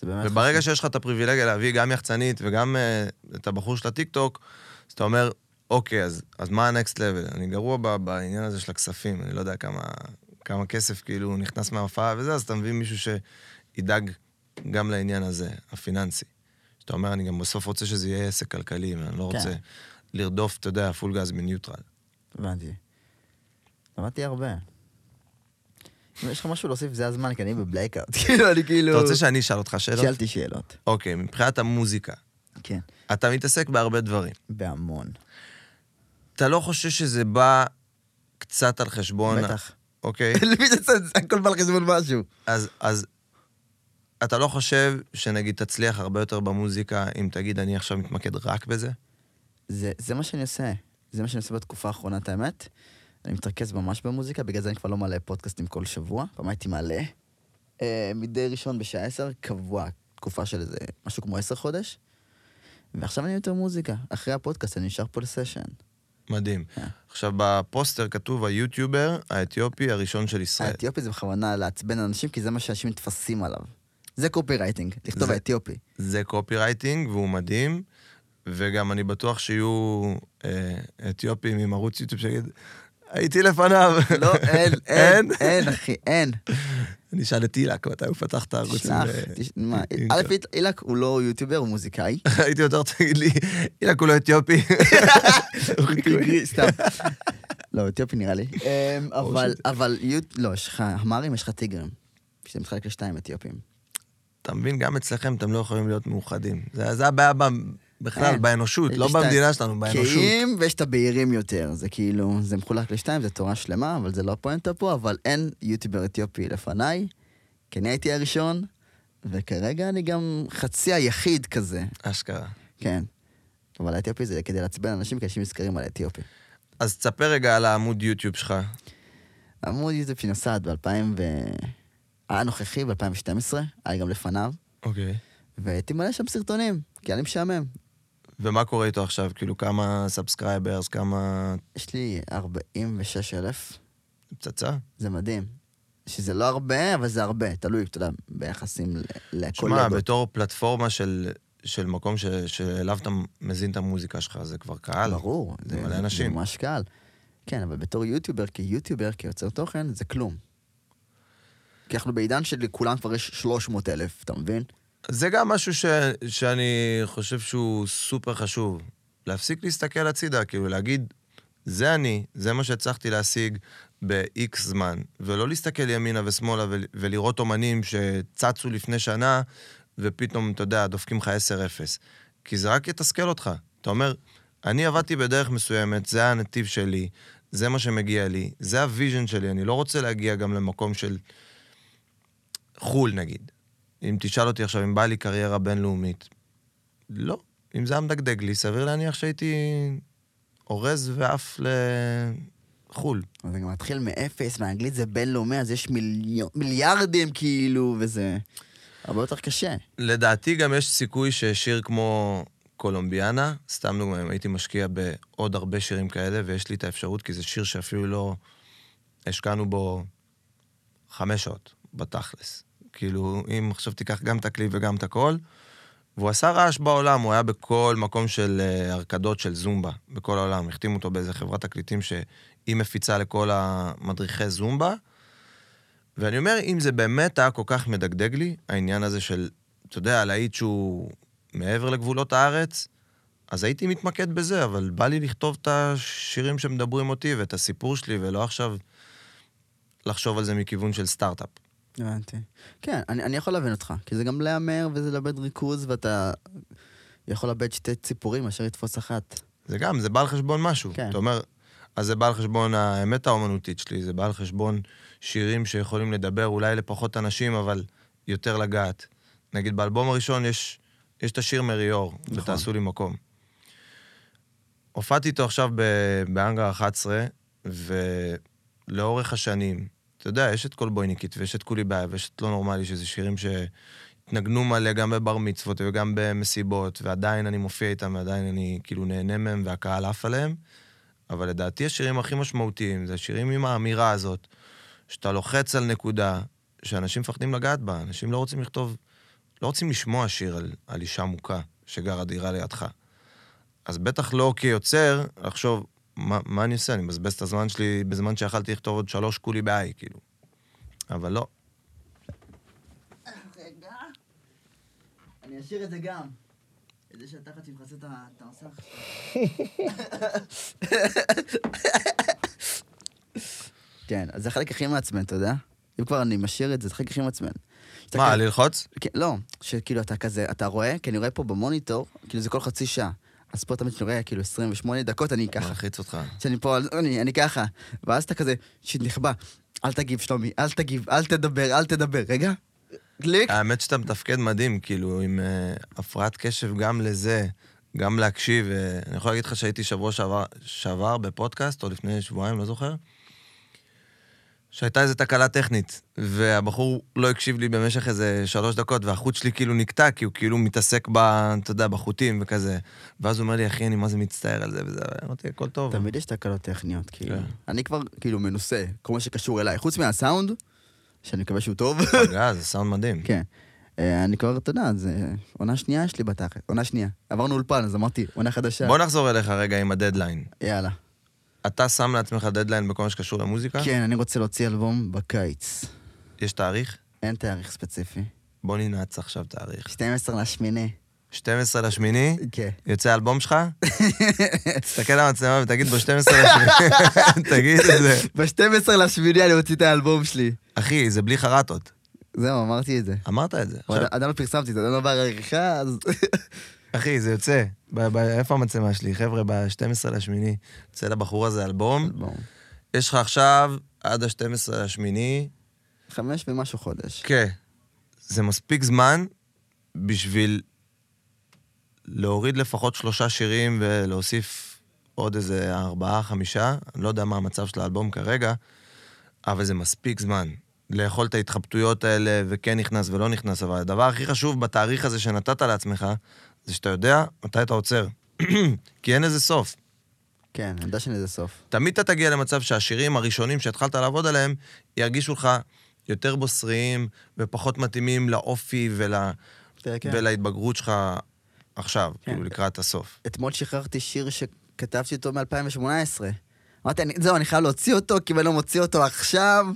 Speaker 1: זה באמת
Speaker 2: וברגע
Speaker 1: חשוב.
Speaker 2: שיש לך את הפריבילגיה להביא גם יחצנית וגם uh, את הבחור של הטיקטוק, אז אתה אומר, אוקיי, אז, אז מה ה-next level? אני גרוע ב, בעניין הזה של הכספים, אני לא יודע כמה, כמה כסף כאילו נכנס מההופעה וזה, אז אתה מביא מישהו שידאג גם לעניין הזה, הפיננסי. שאתה אומר, אני גם בסוף רוצה שזה יהיה עסק כלכלי, ואני לא
Speaker 1: כן.
Speaker 2: רוצה לרדוף, אתה יודע, פול גז מניוטרל.
Speaker 1: הבנתי. למדתי הרבה. אם יש לך משהו להוסיף, זה הזמן, כי אני בבלייקאוט. כאילו, אני כאילו...
Speaker 2: אתה רוצה שאני אשאל אותך שאלות?
Speaker 1: שאלתי שאלות.
Speaker 2: אוקיי, מבחינת המוזיקה,
Speaker 1: כן.
Speaker 2: אתה מתעסק בהרבה דברים.
Speaker 1: בהמון.
Speaker 2: אתה לא חושב שזה בא קצת על חשבון...
Speaker 1: בטח.
Speaker 2: אוקיי?
Speaker 1: למי זה? הכל בא על חשבון משהו.
Speaker 2: אז, אז אתה לא חושב שנגיד תצליח הרבה יותר במוזיקה אם תגיד, אני עכשיו מתמקד רק בזה?
Speaker 1: זה, זה מה שאני עושה. זה מה שאני עושה בתקופה האחרונה, את האמת. אני מתרכז ממש במוזיקה, בגלל זה אני כבר לא מעלה פודקאסטים כל שבוע. פעם הייתי מעלה. אה, מדי ראשון בשעה עשר, קבוע, תקופה של איזה משהו כמו עשר חודש. ועכשיו אני יותר מוזיקה. אחרי הפודקאסט אני נשאר פה לסשן.
Speaker 2: מדהים.
Speaker 1: כן.
Speaker 2: עכשיו, בפוסטר כתוב היוטיובר האתיופי הראשון של ישראל.
Speaker 1: האתיופי זה בכוונה לעצבן אנשים, כי זה מה שאנשים נתפסים עליו. זה קופירייטינג, לכתוב האתיופי.
Speaker 2: זה קופירייטינג והוא מדהים, וגם אני בטוח שיהיו אה, אתיופים עם ערוץ יוטיוב שיגיד, הייתי לפניו.
Speaker 1: לא, אין, אין,
Speaker 2: אין?
Speaker 1: אחי, אין.
Speaker 2: אני אשאל את אילק מתי הוא פתח את הערוץ.
Speaker 1: תשלח,
Speaker 2: ו-
Speaker 1: תש- מה,
Speaker 2: עם-
Speaker 1: א', אילק הוא לא יוטיובר, הוא מוזיקאי.
Speaker 2: הייתי יותר תגיד לי, אילק הוא לא אתיופי.
Speaker 1: גרי- סתם. לא, אתיופי נראה לי. אמ, אבל, אבל, לא, יש לך המרים, יש לך טיגרים. שזה מתחלק לשתיים אתיופים.
Speaker 2: אתה מבין, גם אצלכם אתם לא יכולים להיות מאוחדים. זה הבעיה בכלל,
Speaker 1: אין.
Speaker 2: באנושות, לא
Speaker 1: ה-
Speaker 2: במדינה שלנו, באנושות.
Speaker 1: קהים ויש את הבהירים יותר. זה כאילו, זה מחולק לשתיים, זה תורה שלמה, אבל זה לא הפואנטה פה, אבל אין יוטיובר אתיופי לפניי, כי אני הייתי הראשון, וכרגע אני גם חצי היחיד כזה,
Speaker 2: אשכרה.
Speaker 1: כן. אבל האתיופי זה כדי לעצבן אנשים, כי אנשים נזכרים על האתיופי.
Speaker 2: אז תספר רגע על העמוד יוטיוב שלך.
Speaker 1: עמוד יוטיוב שנוסד ב-2000 ו... היה נוכחי ב-2012, היה גם לפניו,
Speaker 2: אוקיי.
Speaker 1: והייתי מעלה שם סרטונים, כי היה לי משעמם.
Speaker 2: ומה קורה איתו עכשיו? כאילו, כמה subscribers, כמה...
Speaker 1: יש לי 46 אלף,
Speaker 2: פצצה?
Speaker 1: זה מדהים. שזה לא הרבה, אבל זה הרבה, תלוי, אתה יודע, ביחסים ל-
Speaker 2: שמע,
Speaker 1: לקולגות.
Speaker 2: בתור פלטפורמה של, של מקום ש, שאליו אתה מזין את המוזיקה שלך, זה כבר קהל.
Speaker 1: ברור, זה,
Speaker 2: מלא
Speaker 1: זה,
Speaker 2: אנשים.
Speaker 1: זה ממש קל. כן, אבל בתור יוטיובר, כיוטיובר, כיוצר תוכן, זה כלום. כי אנחנו בעידן שלכולם כבר יש 300 אלף, אתה מבין?
Speaker 2: זה גם משהו ש, שאני חושב שהוא סופר חשוב. להפסיק להסתכל הצידה, כאילו להגיד, זה אני, זה מה שהצלחתי להשיג ב-X זמן, ולא להסתכל ימינה ושמאלה ול, ולראות אומנים שצצו לפני שנה, ופתאום, אתה יודע, דופקים לך 10-0. כי זה רק יתסכל אותך. אתה אומר, אני עבדתי בדרך מסוימת, זה הנתיב שלי, זה מה שמגיע לי, זה ה vision שלי, אני לא רוצה להגיע גם למקום של חו"ל, נגיד. אם תשאל אותי עכשיו אם בא לי קריירה בינלאומית, לא. אם זה היה מדגדג לי, סביר להניח שהייתי אורז ועף לחו"ל.
Speaker 1: זה גם מתחיל מאפס, באנגלית זה בינלאומי, אז יש מיליון, מיליארדים כאילו, וזה הרבה יותר קשה.
Speaker 2: לדעתי גם יש סיכוי ששיר כמו קולומביאנה, סתם דוגמא, אם הייתי משקיע בעוד הרבה שירים כאלה, ויש לי את האפשרות, כי זה שיר שאפילו לא השקענו בו חמש שעות, בתכלס. כאילו, אם עכשיו תיקח גם את הקליפ וגם את הכל, והוא עשה רעש בעולם, הוא היה בכל מקום של uh, הרקדות של זומבה, בכל העולם. החתימו אותו באיזה חברת תקליטים שהיא מפיצה לכל המדריכי זומבה. ואני אומר, אם זה באמת היה כל כך מדגדג לי, העניין הזה של, אתה יודע, להיט שהוא מעבר לגבולות הארץ, אז הייתי מתמקד בזה, אבל בא לי לכתוב את השירים שמדברים אותי ואת הסיפור שלי, ולא עכשיו לחשוב על זה מכיוון של סטארט-אפ.
Speaker 1: הבנתי. כן, אני, אני יכול להבין אותך, כי זה גם להמר וזה לאבד ריכוז, ואתה יכול לאבד שתי ציפורים מאשר לתפוס אחת.
Speaker 2: זה גם, זה בא על חשבון משהו.
Speaker 1: כן.
Speaker 2: אתה אומר, אז זה בא על חשבון האמת האומנותית שלי, זה בא על חשבון שירים שיכולים לדבר אולי לפחות אנשים, אבל יותר לגעת. נגיד, באלבום הראשון יש, יש את השיר מריור,
Speaker 1: נכון.
Speaker 2: ותעשו לי מקום. הופעתי איתו עכשיו באנגר 11, ולאורך השנים, אתה יודע, יש את כל בויניקית, ויש את כולי בעיה, ויש את לא נורמלי, שזה שירים שהתנגנו מלא גם בבר מצוות וגם במסיבות, ועדיין אני מופיע איתם, ועדיין אני כאילו נהנה מהם, והקהל עף עליהם. אבל לדעתי השירים הכי משמעותיים זה השירים עם האמירה הזאת, שאתה לוחץ על נקודה שאנשים מפחדים לגעת בה, אנשים לא רוצים לכתוב, לא רוצים לשמוע שיר על, על אישה מוכה שגרה דירה לידך. אז בטח לא כיוצר, לחשוב, מה, מה אני עושה? אני מבזבז את הזמן שלי בזמן שיכלתי לכתוב עוד שלוש כולי בעי, כאילו. אבל לא.
Speaker 1: רגע, אני אשאיר את זה גם. את זה שהתחת שמכסה את המסך. כן, אז זה החלק הכי מעצבן, אתה יודע? אם כבר אני משאיר את זה, זה החלק הכי מעצבן. שאתה
Speaker 2: מה, ללחוץ?
Speaker 1: כן, לא, שכאילו אתה כזה, אתה רואה, כי אני רואה פה במוניטור, כאילו זה כל חצי שעה. אז פה תמיד כשאני רואה כאילו 28 דקות, אני ככה.
Speaker 2: מלחיץ אותך.
Speaker 1: שאני פה, אני, אני ככה. ואז אתה כזה, שיט נכבה, אל תגיב שלומי, אל תגיב, אל תדבר, אל תדבר. רגע, קליק.
Speaker 2: האמת שאתה מתפקד מדהים, כאילו, עם uh, הפרעת קשב גם לזה, גם להקשיב. Uh, אני יכול להגיד לך שהייתי שבוע שעבר, שעבר בפודקאסט, או לפני שבועיים, לא זוכר, שהייתה איזו תקלה טכנית, והבחור לא הקשיב לי במשך איזה שלוש דקות, והחוט שלי כאילו נקטע, כי הוא כאילו מתעסק ב... אתה יודע, בחוטים וכזה. ואז הוא אומר לי, אחי, אני מה זה מצטער על זה וזה, אמרתי, הכל טוב.
Speaker 1: תמיד יש תקלות טכניות, כאילו.
Speaker 2: כן.
Speaker 1: אני כבר כאילו מנוסה, כל מה שקשור אליי, חוץ מהסאונד, שאני מקווה שהוא טוב.
Speaker 2: פגע, זה סאונד מדהים.
Speaker 1: כן. אה, אני כבר, אתה יודע, זה עונה שנייה יש לי בתחת, עונה שנייה. עברנו אולפן, אז אמרתי, עונה חדשה.
Speaker 2: בוא נחזור אליך רגע עם הדדליין.
Speaker 1: יאללה.
Speaker 2: אתה שם לעצמך דדליין בכל מה שקשור למוזיקה?
Speaker 1: כן, אני רוצה להוציא אלבום בקיץ.
Speaker 2: יש תאריך?
Speaker 1: אין תאריך ספציפי.
Speaker 2: בוא ננעץ עכשיו תאריך.
Speaker 1: 12 לשמיני.
Speaker 2: 12 לשמיני,
Speaker 1: כן.
Speaker 2: יוצא האלבום שלך, תסתכל על המצלמה ותגיד ב-12 לשמיני, תגיד את זה.
Speaker 1: ב-12 לשמיני אני מוציא את האלבום שלי.
Speaker 2: אחי, זה בלי חרטות.
Speaker 1: זהו, אמרתי את זה.
Speaker 2: אמרת את זה.
Speaker 1: עדיין לא פרסמתי את זה, עדיין לא בעריכה, אז...
Speaker 2: אחי, זה יוצא. ב- ב- איפה המצלמה שלי? חבר'ה, ב-12 לשמיני, יוצא לבחור הזה אלבום.
Speaker 1: בואו.
Speaker 2: יש לך עכשיו, עד ה-12 לשמיני,
Speaker 1: חמש ומשהו חודש.
Speaker 2: כן. זה מספיק זמן בשביל להוריד לפחות שלושה שירים ולהוסיף עוד איזה ארבעה, חמישה. אני לא יודע מה המצב של האלבום כרגע, אבל זה מספיק זמן. לאכול את ההתחבטויות האלה, וכן נכנס ולא נכנס, אבל הדבר הכי חשוב בתאריך הזה שנתת לעצמך, זה שאתה יודע מתי אתה עוצר. כי אין לזה סוף.
Speaker 1: כן, אני יודע שאין לזה סוף.
Speaker 2: תמיד אתה תגיע למצב שהשירים הראשונים שהתחלת לעבוד עליהם, ירגישו לך יותר בוסריים ופחות מתאימים לאופי ול...
Speaker 1: כן.
Speaker 2: ולהתבגרות שלך עכשיו,
Speaker 1: כן.
Speaker 2: כאילו לקראת הסוף.
Speaker 1: אתמול שחררתי שיר שכתבתי אותו מ-2018. אמרתי, אני- זהו, אני חייב להוציא אותו, כי אם אני לא מוציא אותו עכשיו,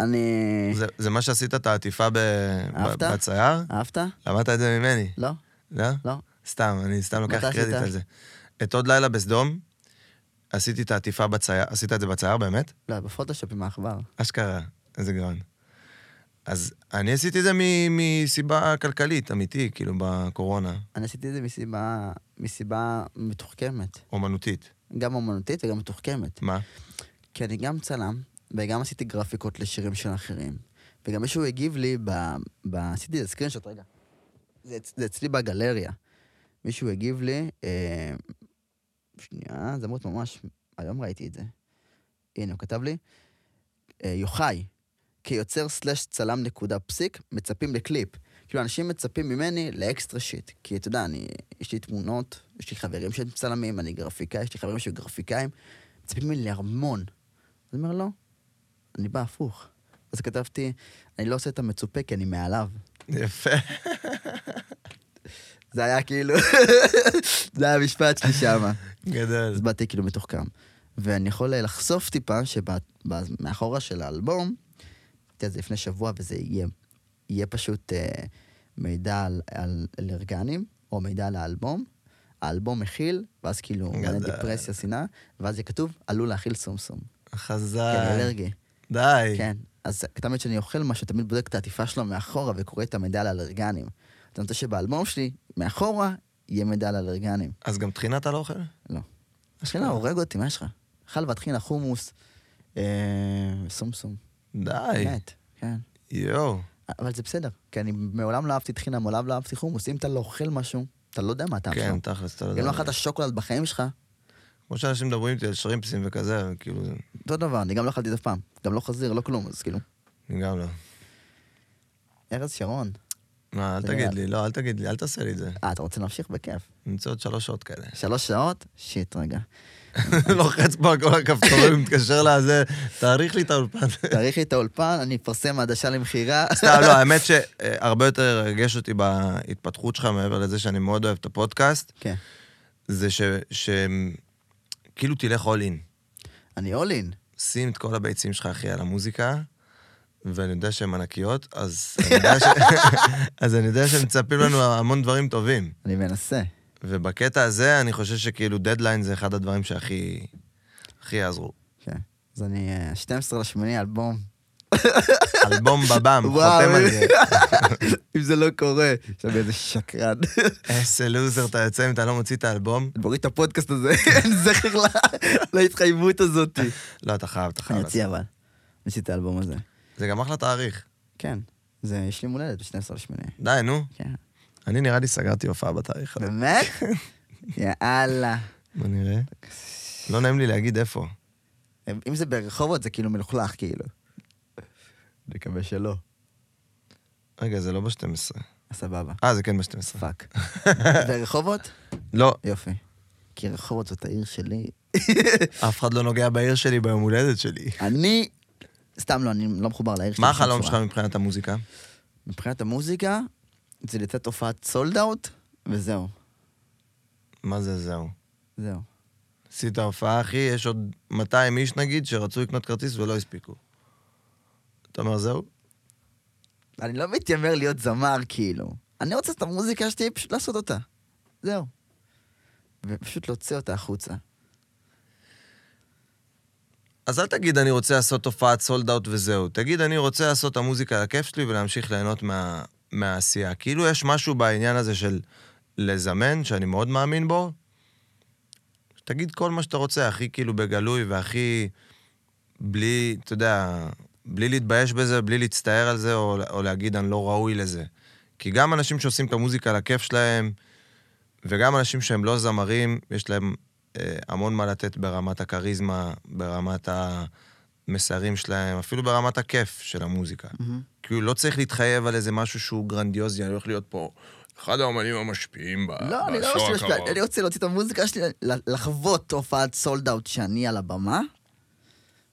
Speaker 1: אני...
Speaker 2: זה, זה מה שעשית את העטיפה ב...
Speaker 1: אהבת?
Speaker 2: בצייר?
Speaker 1: אהבת?
Speaker 2: למדת את זה ממני,
Speaker 1: לא?
Speaker 2: לא?
Speaker 1: לא?
Speaker 2: סתם, אני סתם לוקח קרדיט? על זה. את עוד לילה בסדום, עשיתי את העטיפה בצייר, עשית את זה בצייר באמת?
Speaker 1: לא, בפוטושופ עם העכבר.
Speaker 2: אשכרה, איזה גאון. אז אני עשיתי את זה מסיבה כלכלית, אמיתי, כאילו, בקורונה,
Speaker 1: אני עשיתי את זה מסיבה, מסיבה מתוחכמת.
Speaker 2: אומנותית.
Speaker 1: גם אומנותית וגם מתוחכמת.
Speaker 2: מה?
Speaker 1: כי אני גם צלם, וגם עשיתי גרפיקות לשירים של אחרים. וגם מישהו הגיב לי, ב... ב... עשיתי את הסקרינשוט, רגע. זה, זה אצלי בגלריה. מישהו הגיב לי, אה... שנייה, זה אמור ממש, היום ראיתי את זה. הנה, הוא כתב לי, אה, יוחאי, כיוצר סלאש צלם נקודה פסיק, מצפים לקליפ. כאילו, אנשים מצפים ממני לאקסטרה שיט. כי אתה יודע, אני, יש לי תמונות, יש לי חברים שהם צלמים, אני גרפיקאי, יש לי חברים שהם גרפיקאים, מצפים ממני להרמון. אז אני אומר, לא, אני בא הפוך. אז כתבתי, אני לא עושה את המצופה כי אני מעליו.
Speaker 2: יפה.
Speaker 1: זה היה כאילו, זה היה המשפט שלי שמה.
Speaker 2: גדל.
Speaker 1: אז באתי כאילו מתוחכם. ואני יכול לחשוף טיפה שמאחורה של האלבום, אמרתי את זה לפני שבוע, וזה יהיה, יהיה פשוט אה, מידע על, על אלרגנים, או מידע על האלבום. האלבום מכיל, ואז כאילו
Speaker 2: גדל.
Speaker 1: דיפרסיה, שנאה, ואז יהיה כתוב, עלול להכיל סומסום.
Speaker 2: חזק.
Speaker 1: אני אלרגי.
Speaker 2: די.
Speaker 1: כן. אז תמיד כשאני אוכל משהו, תמיד בודק את העטיפה שלו מאחורה וקורא את המידע על אלרגנים. אתה רוצה שבאלבום שלי, מאחורה, יהיה מידע על אלרגנים.
Speaker 2: אז גם טחינה אתה לא אוכל?
Speaker 1: לא. השכינה הורג אותי, מה יש לך? חלבה, טחינה, חומוס, אה, סומסום.
Speaker 2: די.
Speaker 1: מת, כן.
Speaker 2: יואו.
Speaker 1: אבל זה בסדר, כי אני מעולם לא אהבתי טחינה, מעולם לא אהבתי חומוס. אם אתה לא אוכל משהו, אתה לא יודע מה הטעם שלו.
Speaker 2: כן, תכלס, אתה לא
Speaker 1: אם
Speaker 2: יודע.
Speaker 1: לא אכלת שוקולד בחיים שלך,
Speaker 2: כמו שאנשים מדברים איתי על שרימפסים וכזה, כאילו,
Speaker 1: אותו דבר, אני גם לא אכלתי את זה אף פעם. גם לא חזיר, לא כלום, אז כאילו.
Speaker 2: גם לא.
Speaker 1: ארז שרון.
Speaker 2: מה, אל תגיד לי, לא, אל תגיד לי, אל תעשה לי את זה.
Speaker 1: אה, אתה רוצה להמשיך? בכיף.
Speaker 2: נמצא עוד שלוש שעות כאלה.
Speaker 1: שלוש שעות? שיט, רגע.
Speaker 2: לוחץ פה על כל הכפתורים, מתקשר לזה, תאריך לי את האולפן.
Speaker 1: תאריך לי את האולפן, אני אפרסם עדשה למכירה.
Speaker 2: סתם, לא, האמת שהרבה יותר הרגש אותי בהתפתחות שלך, מעבר לזה שאני מאוד אוהב את הפודקאסט,
Speaker 1: כן.
Speaker 2: זה ש... ש... כאילו תלך all in.
Speaker 1: אני אול אין.
Speaker 2: שים את כל הביצים שלך, אחי, על המוזיקה, ואני יודע שהן ענקיות, אז אני יודע, ש... אז אני יודע שמצפים לנו המון דברים טובים.
Speaker 1: אני מנסה.
Speaker 2: ובקטע הזה, אני חושב שכאילו דדליין זה אחד הדברים שהכי הכי יעזרו.
Speaker 1: כן. אז אני, אה, 12 לשמיני, אלבום.
Speaker 2: אלבום בבם,
Speaker 1: וואו.
Speaker 2: חותם על זה.
Speaker 1: אם זה לא קורה, עכשיו איזה שקרן.
Speaker 2: איזה לוזר אתה יוצא אם אתה לא מוציא את האלבום.
Speaker 1: תוריד את הפודקאסט הזה, אין זכר לה- להתחייבות הזאת.
Speaker 2: לא, אתה חייב, אתה חייב.
Speaker 1: אני אוציא
Speaker 2: לעשות.
Speaker 1: אבל. אני אוציא את האלבום הזה.
Speaker 2: זה גם אחלה תאריך.
Speaker 1: כן. זה, יש לי מולדת ב-12 לשמיני.
Speaker 2: די, נו.
Speaker 1: כן.
Speaker 2: אני נראה לי סגרתי הופעה בתאריך הזה.
Speaker 1: באמת? יאללה.
Speaker 2: בוא נראה. לא נעים לי להגיד איפה.
Speaker 1: אם זה ברחובות, זה כאילו מלוכלך, כאילו. אני מקווה שלא.
Speaker 2: רגע, זה לא ב-12.
Speaker 1: סבבה.
Speaker 2: אה, זה כן ב-12.
Speaker 1: fuck. ברחובות?
Speaker 2: לא,
Speaker 1: יופי. כי רחובות זאת העיר שלי.
Speaker 2: אף אחד לא נוגע בעיר שלי ביום הולדת שלי.
Speaker 1: אני... סתם לא, אני לא מחובר לעיר שלי.
Speaker 2: מה החלום שלך. מבחינת המוזיקה?
Speaker 1: מבחינת המוזיקה, זה לתת הופעת sold out, וזהו.
Speaker 2: מה זה זהו?
Speaker 1: זהו.
Speaker 2: עשית הופעה, אחי, יש עוד 200 איש נגיד שרצו לקנות כרטיס ולא הספיקו. אתה אומר זהו?
Speaker 1: אני לא מתיימר להיות זמר, כאילו. אני רוצה את המוזיקה שלי, פשוט לעשות אותה. זהו. ופשוט להוציא אותה החוצה.
Speaker 2: אז אל תגיד, אני רוצה לעשות הופעת סולד אאוט וזהו. תגיד, אני רוצה לעשות את המוזיקה לכיף שלי ולהמשיך ליהנות מה, מהעשייה. כאילו יש משהו בעניין הזה של לזמן, שאני מאוד מאמין בו. תגיד כל מה שאתה רוצה, הכי כאילו בגלוי והכי בלי, אתה יודע, בלי להתבייש בזה, בלי להצטער על זה, או, או להגיד, אני לא ראוי לזה. כי גם אנשים שעושים את המוזיקה לכיף שלהם, וגם אנשים שהם לא זמרים, יש להם המון מה לתת ברמת הכריזמה, ברמת המסרים שלהם, אפילו ברמת הכיף של המוזיקה. Mm-hmm. כאילו, לא צריך להתחייב על איזה משהו שהוא גרנדיוזי, אני הולך להיות פה אחד האומנים המשפיעים בעשור
Speaker 1: לא, אני לא רוצה להשפיע, אני רוצה להוציא את המוזיקה שלי, לחוות הופעת sold out שאני על הבמה,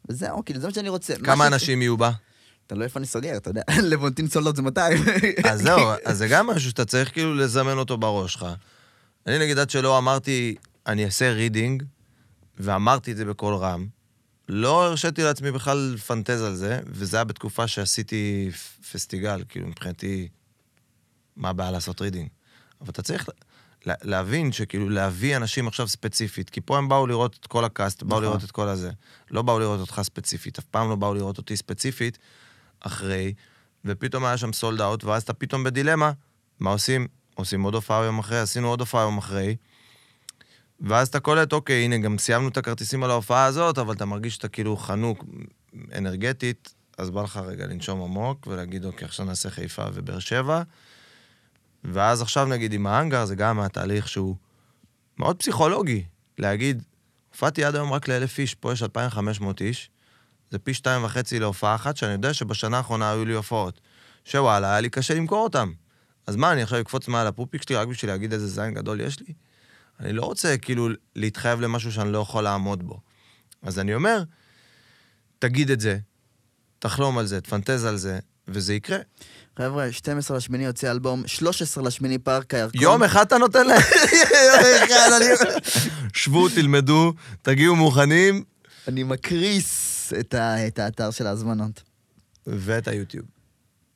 Speaker 1: וזהו, כאילו, זה מה שאני רוצה.
Speaker 2: כמה אנשים יהיו בה?
Speaker 1: תלוי איפה אני סוגר, אתה יודע, לבונטין sold out זה 200.
Speaker 2: אז זהו, אז זה גם משהו שאתה צריך כאילו לזמן אותו בראש שלך. אני נגיד עד שלא אמרתי, אני אעשה רידינג, ואמרתי את זה בקול רם, לא הרשיתי לעצמי בכלל לפנטז על זה, וזה היה בתקופה שעשיתי פסטיגל, כאילו מבחינתי, מה הבעיה לעשות רידינג? אבל אתה צריך להבין שכאילו להביא אנשים עכשיו ספציפית, כי פה הם באו לראות את כל ה cast, באו נכון. לראות את כל הזה. לא באו לראות אותך ספציפית, אף פעם לא באו לראות אותי ספציפית אחרי, ופתאום היה שם סולד אאוט, ואז אתה פתאום בדילמה, מה עושים? עושים עוד הופעה יום אחרי, עשינו עוד הופעה יום אחרי, ואז אתה קולט, אוקיי, הנה, גם סיימנו את הכרטיסים על ההופעה הזאת, אבל אתה מרגיש שאתה כאילו חנוק אנרגטית, אז בא לך רגע לנשום עמוק ולהגיד, אוקיי, עכשיו נעשה חיפה ובאר שבע. ואז עכשיו נגיד עם האנגר, זה גם התהליך שהוא מאוד פסיכולוגי, להגיד, הופעתי עד היום רק לאלף איש, פה יש 2,500 איש, זה פי שתיים וחצי להופעה אחת, שאני יודע שבשנה האחרונה היו לי הופעות, שוואלה, היה לי קשה למכור אותם. אז מה, אני עכשיו אקפוץ מעל הפופיק שלי רק בשביל להגיד איזה זין גדול יש לי? אני לא רוצה כאילו להתחייב למשהו שאני לא יכול לעמוד בו. אז אני אומר, תגיד את זה, תחלום על זה, תפנטז על זה, וזה יקרה.
Speaker 1: חבר'ה, 12 לשמיני יוצא אלבום, 13 לשמיני פארק הירקון.
Speaker 2: יום אחד אתה נותן להם? יום אחד, אני... שבו, תלמדו, תגיעו מוכנים.
Speaker 1: אני מקריס את, ה... את האתר של ההזמנות.
Speaker 2: ואת היוטיוב.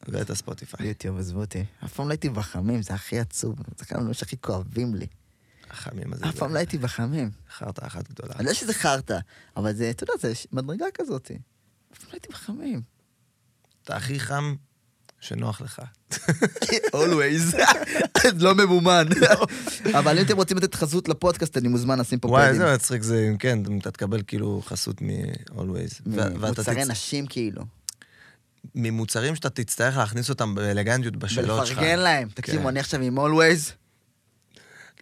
Speaker 2: ואת הספוטיפיי.
Speaker 1: יוטיוב, עזבו אותי. אף פעם לא הייתי בחמים, זה הכי עצוב. זה אחד הדברים שהכי כואבים לי.
Speaker 2: החמים הזה.
Speaker 1: אף פעם לא הייתי בחמים.
Speaker 2: חרטא אחת גדולה.
Speaker 1: אני יודע שזה חרטא, אבל זה, אתה יודע, זה מדרגה כזאת. אף פעם לא הייתי בחמים.
Speaker 2: אתה הכי חם שנוח לך.
Speaker 1: always. לא ממומן. אבל אם אתם רוצים לתת חסות לפודקאסט, אני מוזמן לשים פה
Speaker 2: פדים. וואי, איזה מצחיק זה, אם כן, אתה תקבל כאילו חסות מ-always.
Speaker 1: מוצרי נשים כאילו.
Speaker 2: ממוצרים שאתה תצטרך להכניס אותם באלגנטיות בשאלות שלך.
Speaker 1: ולפרגן להם. תקשיבו, כן. אני עכשיו עם always.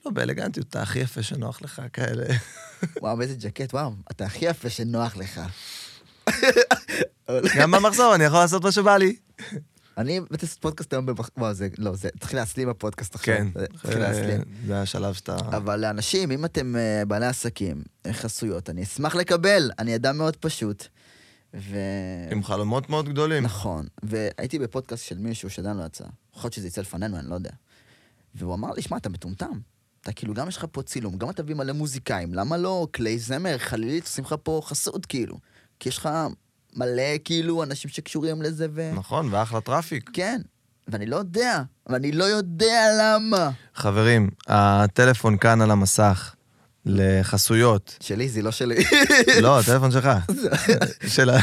Speaker 2: לא, באלגנטיות, אתה הכי יפה שנוח לך, כאלה.
Speaker 1: וואו, איזה ג'קט, וואו, אתה הכי יפה שנוח לך.
Speaker 2: גם במחזור, אני יכול לעשות מה שבא לי.
Speaker 1: אני באתי לעשות פודקאסט היום במחזור, וואו, זה, לא, זה, תתחיל להסלים בפודקאסט עכשיו.
Speaker 2: כן, זה השלב שאתה...
Speaker 1: אבל לאנשים, אם אתם אה, בעלי עסקים, חסויות, אני אשמח לקבל, אני אדם מאוד פשוט. ו...
Speaker 2: עם חלומות מאוד גדולים.
Speaker 1: נכון, והייתי בפודקאסט של מישהו שעדיין לא יצא. יכול להיות שזה יצא לפנינו, אני לא יודע. והוא אמר לי, שמע, אתה מטומטם. אתה כאילו, גם יש לך פה צילום, גם אתה מביא מלא מוזיקאים, למה לא כלי זמר, חלילית, עושים לך פה חסות, כאילו. כי יש לך מלא, כאילו, אנשים שקשורים לזה ו...
Speaker 2: נכון, ואחלה traffic.
Speaker 1: כן, ואני לא יודע, ואני לא יודע למה.
Speaker 2: חברים, הטלפון כאן על המסך. לחסויות.
Speaker 1: שלי, זה לא שלי.
Speaker 2: לא, הטלפון שלך. שלה.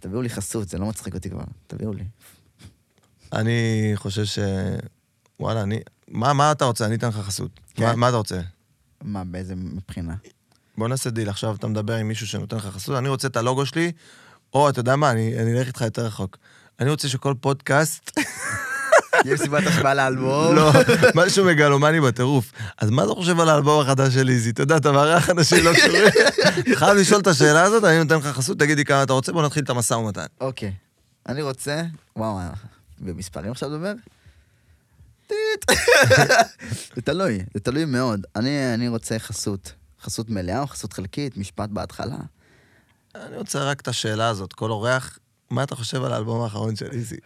Speaker 1: תביאו לי חסות, זה לא מצחיק אותי כבר, תביאו לי.
Speaker 2: אני חושב ש... וואלה, אני... מה, מה אתה רוצה? אני אתן לך חסות. כן? מה, מה אתה רוצה?
Speaker 1: מה, באיזה מבחינה?
Speaker 2: בוא נעשה דיל, עכשיו אתה מדבר עם מישהו שנותן לך חסות, אני רוצה את הלוגו שלי, או אתה יודע מה, אני, אני אלך איתך יותר רחוק. אני רוצה שכל פודקאסט...
Speaker 1: יש סיבת השפעה לאלבום?
Speaker 2: לא, משהו מגלומני בטירוף. אז מה אתה חושב על האלבום החדש של איזי? אתה יודע, אתה מארח אנשים לא קשורים. חייב לשאול את השאלה הזאת, אני נותן לך חסות, תגיד לי כמה אתה רוצה, בוא נתחיל את המשא ומתן.
Speaker 1: אוקיי. אני רוצה... וואו, במספרים עכשיו לדבר? זה תלוי, זה תלוי מאוד. אני, אני רוצה חסות. חסות מלאה או חסות חלקית, משפט בהתחלה.
Speaker 2: אני רוצה רק את השאלה הזאת. כל אורח, מה אתה חושב על האלבום האחרון של איזי?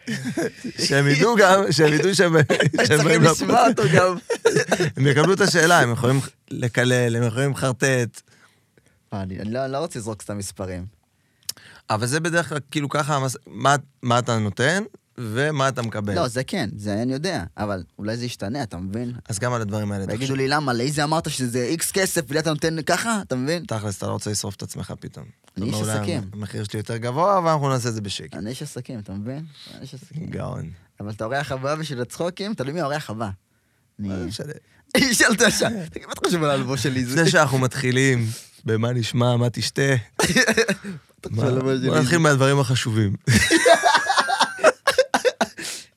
Speaker 2: שהם ידעו גם, שהם ידעו שהם...
Speaker 1: צריכים לשמוע אותו גם.
Speaker 2: הם יקבלו את השאלה, הם יכולים לקלל, הם יכולים לחרטט.
Speaker 1: אני לא, לא רוצה לזרוק סתם מספרים.
Speaker 2: אבל זה בדרך כלל, כאילו ככה, מה אתה נותן? ומה אתה מקבל.
Speaker 1: לא, זה כן, זה אני יודע, אבל אולי זה ישתנה, אתה מבין?
Speaker 2: אז גם על הדברים האלה.
Speaker 1: ויגידו. לי, למה, לאיזה אמרת שזה איקס כסף, ולי אתה נותן ככה, אתה מבין?
Speaker 2: תכלס, אתה לא רוצה לשרוף את עצמך פתאום.
Speaker 1: אני איש עסקים.
Speaker 2: "אולי המחיר שלי יותר גבוה, אבל אנחנו נעשה את זה בשקט.
Speaker 1: אני איש עסקים, אתה מבין? אני איש עסקים.
Speaker 2: גאון.
Speaker 1: אבל אתה אורח הבא בשביל הצחוקים, תלוי מי האורח הבא. אני...
Speaker 2: מה זה משנה?
Speaker 1: שאל את השעה. תגיד, מה אתה חושב על האלבום שלי? זה?
Speaker 2: לפני שאנחנו מתחילים, במה נשמע, מה תשתה, בוא נתחיל מהדברים החשובים.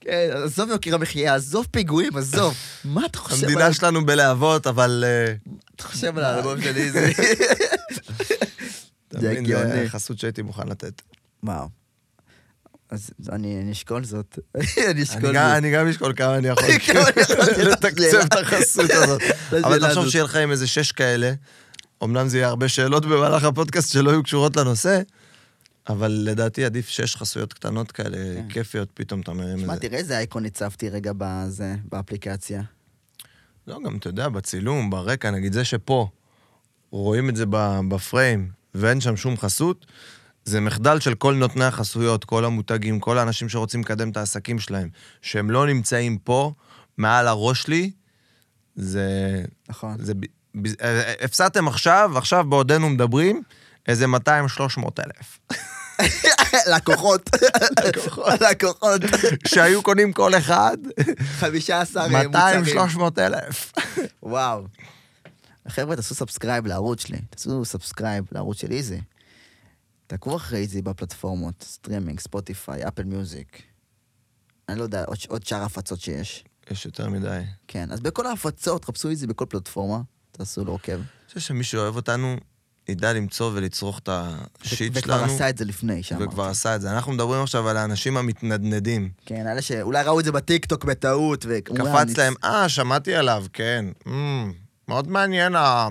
Speaker 1: כן, עזוב יוקר המחיה, עזוב פיגועים, עזוב. מה אתה חושב על
Speaker 2: המדינה שלנו בלהבות, אבל... אה,
Speaker 1: אתה חושב על האלבום שלי? זה... זה הגיוני.
Speaker 2: זה חסות שהייתי מוכן לתת.
Speaker 1: וואו. אז אני אשקול זאת. אני אשקול זאת.
Speaker 2: אני גם אשקול כמה אני יכול לתקצב. את החסות הזאת. אבל תחשוב. שיהיה לך עם איזה שש כאלה, אמנם זה יהיה הרבה שאלות במהלך הפודקאסט שלא יהיו קשורות לנושא, אבל לדעתי עדיף שש חסויות קטנות כאלה,
Speaker 1: כן.
Speaker 2: כיפיות, פתאום אתה מרים
Speaker 1: שמע,
Speaker 2: את זה.
Speaker 1: תראה איזה אייקון הצבתי רגע בזה, באפליקציה.
Speaker 2: לא, גם אתה יודע, בצילום, ברקע, נגיד זה שפה רואים את זה בפריים ואין שם שום חסות, זה מחדל של כל נותני החסויות, כל המותגים, כל האנשים שרוצים לקדם את העסקים שלהם, שהם לא נמצאים פה, מעל הראש שלי, זה...
Speaker 1: נכון.
Speaker 2: זה ב- אה, הפסדתם עכשיו, עכשיו בעודנו מדברים, איזה 200-300 אלף.
Speaker 1: לקוחות. לקוחות.
Speaker 2: שהיו קונים כל אחד,
Speaker 1: 15 מוצרים.
Speaker 2: 200-300 אלף.
Speaker 1: וואו. חבר'ה, תעשו subscribe לערוץ שלי. תעשו subscribe לערוץ של איזי. תעקבו אחרי איזי בפלטפורמות, סטרימינג, Spotify, Apple Music. אני לא יודע, עוד, עוד שאר הפצות שיש.
Speaker 2: יש יותר מדי.
Speaker 1: כן, אז בכל ההפצות, חפשו איזי בכל פלטפורמה, תעשו לו עוקב.
Speaker 2: אני חושב שמי שאוהב אותנו, ידע למצוא ולצרוך את השיט
Speaker 1: וכבר
Speaker 2: שלנו.
Speaker 1: עשה את זה לפני, שאמרתי.
Speaker 2: וכבר עשה את זה. אנחנו מדברים עכשיו על האנשים המתנדנדים.
Speaker 1: כן, אלה שאולי ראו את זה בטיקטוק בטעות, ו...
Speaker 2: קפץ להם, אה, שמעתי עליו, כן. אמ, מאוד מעניין ה-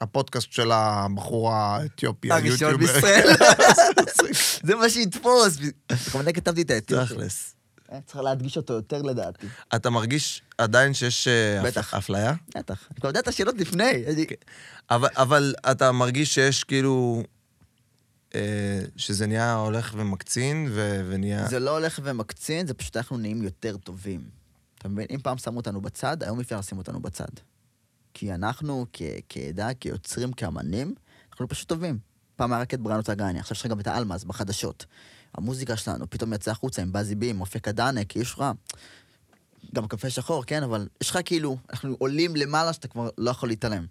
Speaker 2: הפודקאסט של הבחור האתיופי,
Speaker 1: הראשון. בישראל. זה מה שיתפוס. בכוונה כתבתי את האתיופי.
Speaker 2: תכלס.
Speaker 1: צריך להדגיש אותו יותר לדעתי.
Speaker 2: אתה מרגיש עדיין שיש אה,
Speaker 1: בטח.
Speaker 2: אפליה?
Speaker 1: בטח. אני כבר יודע את השאלות לפני. אני-
Speaker 2: אבל, אבל אתה מרגיש שיש כאילו... אה, שזה נהיה הולך ומקצין ו- ונהיה...
Speaker 1: זה לא הולך ומקצין, זה פשוט אנחנו נהיים יותר טובים. אתה מבין? אם פעם שמו אותנו בצד, היום אפשר לשים אותנו בצד. כי אנחנו, כ- כעדה, כיוצרים, כאמנים, אנחנו פשוט טובים. פעם היה רק את בריאנות הגני, עכשיו יש לך גם את האלמז בחדשות. המוזיקה שלנו פתאום יצאה החוצה עם בזי בים, אופק הדנק, יש לך... גם קפה שחור, כן, אבל יש לך כאילו, אנחנו עולים למעלה שאתה כבר לא יכול להתעלם.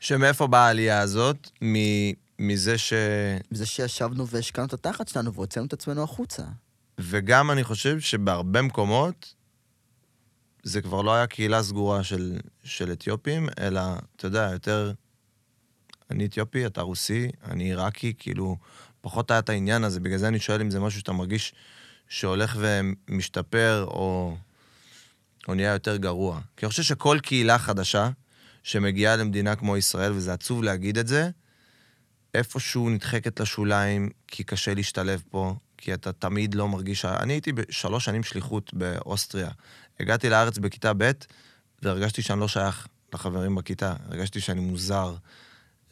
Speaker 2: שמאיפה באה העלייה הזאת? מ- מזה ש...
Speaker 1: מזה שישבנו והשקענו את התחת שלנו והוצאנו את עצמנו החוצה.
Speaker 2: וגם אני חושב שבהרבה מקומות זה כבר לא היה קהילה סגורה של, של אתיופים, אלא, אתה יודע, יותר... אני אתיופי, אתה רוסי, אני עיראקי, כאילו, פחות היה את העניין הזה. בגלל זה אני שואל אם זה משהו שאתה מרגיש שהולך ומשתפר, או, או נהיה יותר גרוע. כי אני חושב שכל קהילה חדשה שמגיעה למדינה כמו ישראל, וזה עצוב להגיד את זה, איפשהו נדחקת לשוליים, כי קשה להשתלב פה, כי אתה תמיד לא מרגיש... אני הייתי בשלוש שנים שליחות באוסטריה. הגעתי לארץ בכיתה ב', והרגשתי שאני לא שייך לחברים בכיתה. הרגשתי שאני מוזר.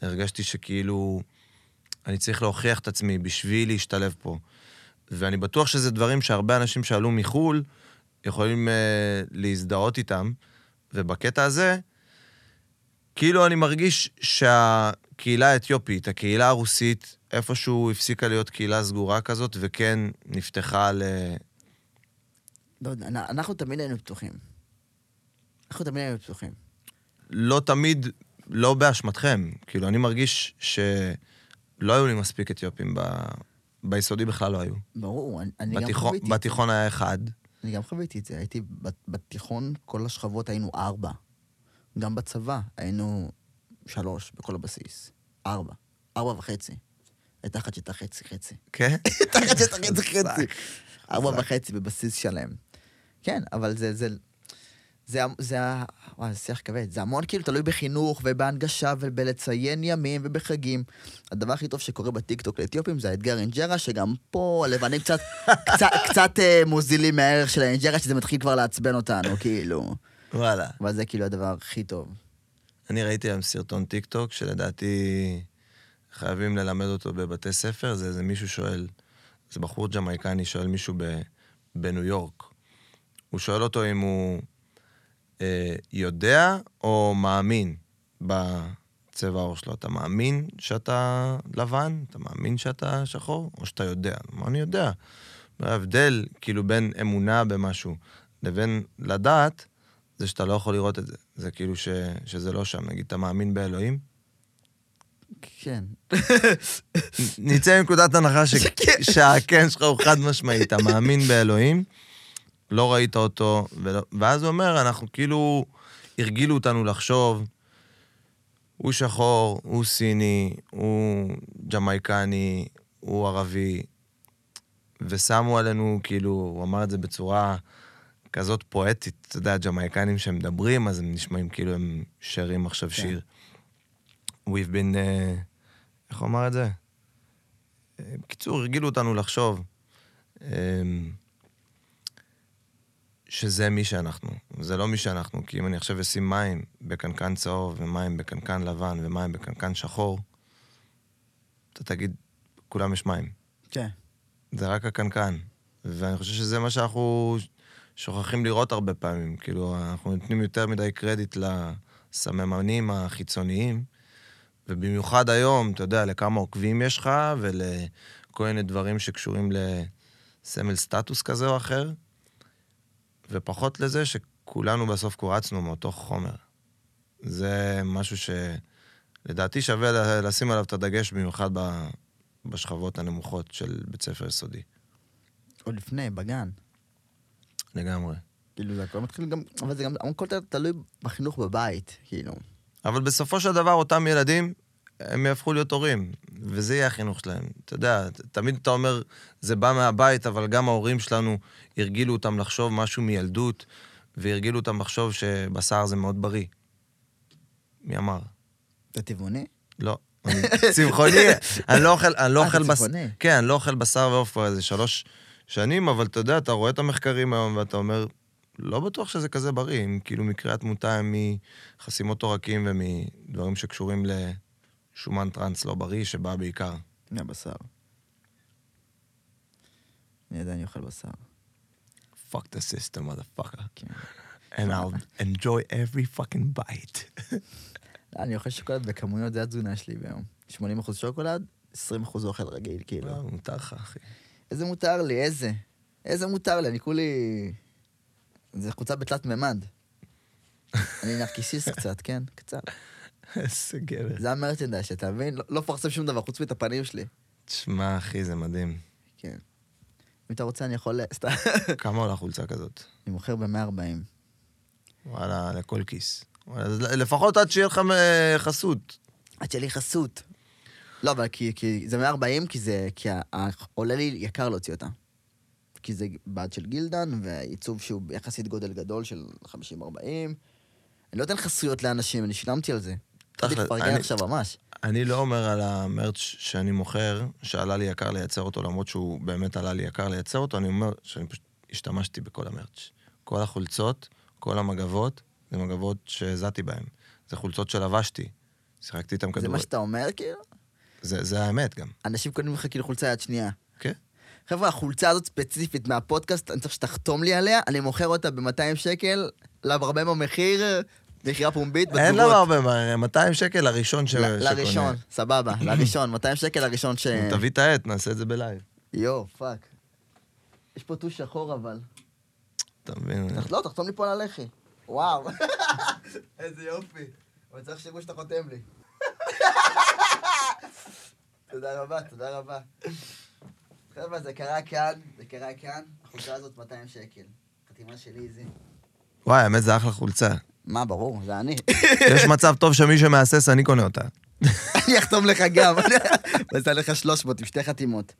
Speaker 2: הרגשתי שכאילו... אני צריך להוכיח את עצמי בשביל להשתלב פה. ואני בטוח שזה דברים שהרבה אנשים שעלו מחו"ל יכולים uh, להזדהות איתם, ובקטע הזה, כאילו אני מרגיש שהקהילה האתיופית, הקהילה הרוסית, איפשהו הפסיקה להיות קהילה סגורה כזאת, וכן נפתחה ל...
Speaker 1: לא אנחנו תמיד היינו פתוחים. אנחנו תמיד היינו פתוחים.
Speaker 2: לא תמיד, לא באשמתכם. כאילו, אני מרגיש שלא היו לי מספיק אתיופים ב... ביסודי בכלל לא היו.
Speaker 1: ברור, אני, אני גם
Speaker 2: בתיכון,
Speaker 1: חוויתי.
Speaker 2: בתיכון היה אחד.
Speaker 1: אני גם חוויתי את זה. הייתי בת- בתיכון, כל השכבות היינו ארבע. גם בצבא היינו שלוש בכל הבסיס. ארבע. ארבע וחצי. הייתה אחת שהייתה חצי חצי.
Speaker 2: כן?
Speaker 1: הייתה אחת שהייתה חצי חצי. ארבע. וחצי בבסיס שלם. כן, אבל זה... זה... זה, זה, וואי, זה שיח כבד. זה המון כאילו תלוי בחינוך ובהנגשה ובלציין ימים ובחגים. הדבר הכי טוב שקורה בטיקטוק לאתיופים זה האתגר אינג'רה, שגם פה הלבנים קצת, קצת, קצת אה, מוזילים מהערך של האינג'רה, שזה מתחיל כבר לעצבן אותנו, כאילו.
Speaker 2: וואלה.
Speaker 1: אבל זה כאילו הדבר הכי טוב.
Speaker 2: אני ראיתי היום סרטון טיק טוק, שלדעתי חייבים ללמד אותו בבתי ספר, זה איזה מישהו שואל, זה בחור ג'מייקני שואל מישהו בניו יורק. הוא שואל אותו אם הוא יודע או מאמין בצבע העור שלו. אתה מאמין שאתה לבן? אתה מאמין שאתה שחור? או שאתה יודע? מה אני יודע? ההבדל, כאילו, בין אמונה במשהו לבין לדעת, זה שאתה לא יכול לראות את זה. זה כאילו ש, שזה לא שם. נגיד, אתה מאמין באלוהים?
Speaker 1: כן.
Speaker 2: נצא מנקודת הנחה ש... שהכן שלך הוא חד משמעי. אתה מאמין באלוהים, לא ראית אותו, ולא... ואז הוא אומר, אנחנו כאילו, הרגילו אותנו לחשוב, הוא שחור, הוא סיני, הוא ג'מייקני, הוא ערבי, ושמו עלינו, כאילו, הוא אמר את זה בצורה כזאת פואטית, אתה יודע, ג'מייקנים שמדברים, אז הם נשמעים כאילו הם שרים עכשיו
Speaker 1: כן.
Speaker 2: שיר. We've been... Uh, איך הוא אמר את זה? אה, בקיצור, הרגילו אותנו לחשוב אה, שזה מי שאנחנו. זה לא מי שאנחנו, כי אם אני עכשיו אשים מים בקנקן צהוב, ומים בקנקן לבן, ומים בקנקן שחור, אתה תגיד, כולם יש מים.
Speaker 1: כן.
Speaker 2: זה רק הקנקן. ואני חושב שזה מה שאנחנו שוכחים לראות הרבה פעמים. כאילו, אנחנו נותנים יותר מדי קרדיט לסממנים החיצוניים, ובמיוחד היום, אתה יודע, לכמה עוקבים יש לך, ולכל מיני דברים שקשורים לסמל סטטוס כזה או אחר, ופחות לזה שכולנו בסוף קורצנו מאותו חומר. זה משהו שלדעתי שווה לשים עליו את הדגש, במיוחד. בשכבות הנמוכות של בית ספר יסודי.
Speaker 1: עוד לפני, בגן.
Speaker 2: לגמרי.
Speaker 1: כאילו, זה הכל מתחיל גם, אבל זה גם, הכל תלוי בחינוך בבית, כאילו.
Speaker 2: אבל בסופו של דבר, אותם ילדים, הם יהפכו להיות הורים, וזה יהיה החינוך שלהם. אתה יודע, תמיד אתה אומר, זה בא מהבית, אבל גם ההורים שלנו הרגילו אותם לחשוב משהו מילדות, והרגילו אותם לחשוב שבשר זה מאוד בריא. מי אמר?
Speaker 1: זה טבעוני?
Speaker 2: לא. צמחוני, אני לא אוכל, אני לא
Speaker 1: אה,
Speaker 2: אוכל
Speaker 1: אתה
Speaker 2: בשר. כן, אני לא אוכל בשר ועוף כבר איזה שלוש שנים, אבל אתה יודע, אתה רואה את המחקרים היום ואתה אומר, לא בטוח שזה כזה בריא, אם כאילו מקרי התמותה הם מחסימות עורקים ומדברים שקשורים לשומן טראנס לא בריא, שבא בעיקר.
Speaker 1: מהבשר. אני עדיין אוכל בשר.
Speaker 2: fuck the system, motherfucker.
Speaker 1: כן.
Speaker 2: And I'll enjoy every fucking bite.
Speaker 1: לא, אני אוכל שוקולד בכמויות, זה התזונה שלי ביום. 80% שוקולד, 20% אוכל רגיל, כאילו.
Speaker 2: לא, מותר לך, אחי.
Speaker 1: איזה מותר לי, איזה? איזה מותר לי? אני כולי... זה חולצה בתלת מימד. אני נרקיסיסט קצת, כן? קצת.
Speaker 2: איזה גבר.
Speaker 1: זה המרצ'נדייז, אתה מבין? לא- לא מפרסם שום דבר חוץ מאת הפנים שלי.
Speaker 2: תשמע, אחי, זה מדהים.
Speaker 1: כן. אם אתה רוצה, אני יכול... סתם.
Speaker 2: כמה עולה חולצה כזאת?
Speaker 1: אני מוכר ב-140.
Speaker 2: וואלה, לכל כיס. וואלה, לפחות עד שיהיה לך אה, חסות.
Speaker 1: עד שיהיה לי חסות. לא, אבל כי, כי זה 140, כי זה... כי עולה לי יקר להוציא אותה. כי זה בד של גילדן, ועיצוב שהוא יחסית גודל גדול של 50-40. אני לא אתן חסויות לאנשים, אני שילמתי על זה.
Speaker 2: אני-
Speaker 1: עכשיו ממש.
Speaker 2: אני לא אומר על המרץ' שאני מוכר, שעלה לי יקר לייצר אותו, למרות שהוא באמת עלה לי יקר לייצר אותו, אני אומר שאני פשוט השתמשתי בכל המרץ'. כל החולצות, כל המגבות, זה מגבות שהזעתי בהן. זה חולצות שלבשתי. שיחקתי איתם
Speaker 1: זה
Speaker 2: כדורגל.
Speaker 1: מה שאתה אומר, כאילו?
Speaker 2: זה, זה האמת גם.
Speaker 1: אנשים קונים לך כאילו חולצה יד שנייה.
Speaker 2: כן.
Speaker 1: חבר'ה, החולצה הזאת ספציפית מהפודקאסט, אני צריך שתחתום לי עליה, אני מוכר אותה ב-200 שקל, למרבה במחיר, מכירה פומבית,
Speaker 2: אין
Speaker 1: בתגובות.
Speaker 2: לנו הרבה, מה, 200 שקל לראשון ש...
Speaker 1: לראשון, סבבה, לראשון, 200 שקל לראשון ש...
Speaker 2: תביא את העט, נעשה את זה בלייב.
Speaker 1: יואו, fuck. יש פה טוש שחור אבל.
Speaker 2: אתה מבין?
Speaker 1: לא, תחתום לי פה על הלחי. וואו. איזה יופי. אבל צריך שיראו שאתה חותם לי. תודה רבה, תודה רבה. חבר'ה, זה קרה כאן, זה קרה כאן. החולצה הזאת 200 שקל. חתימה שלי זה.
Speaker 2: וואי, האמת זה אחלה חולצה.
Speaker 1: מה, ברור, זה אני.
Speaker 2: יש מצב טוב שמי שמהסס, אני קונה אותה.
Speaker 1: אני אחתום לך גם. ואעשה לך 300 עם שתי חתימות.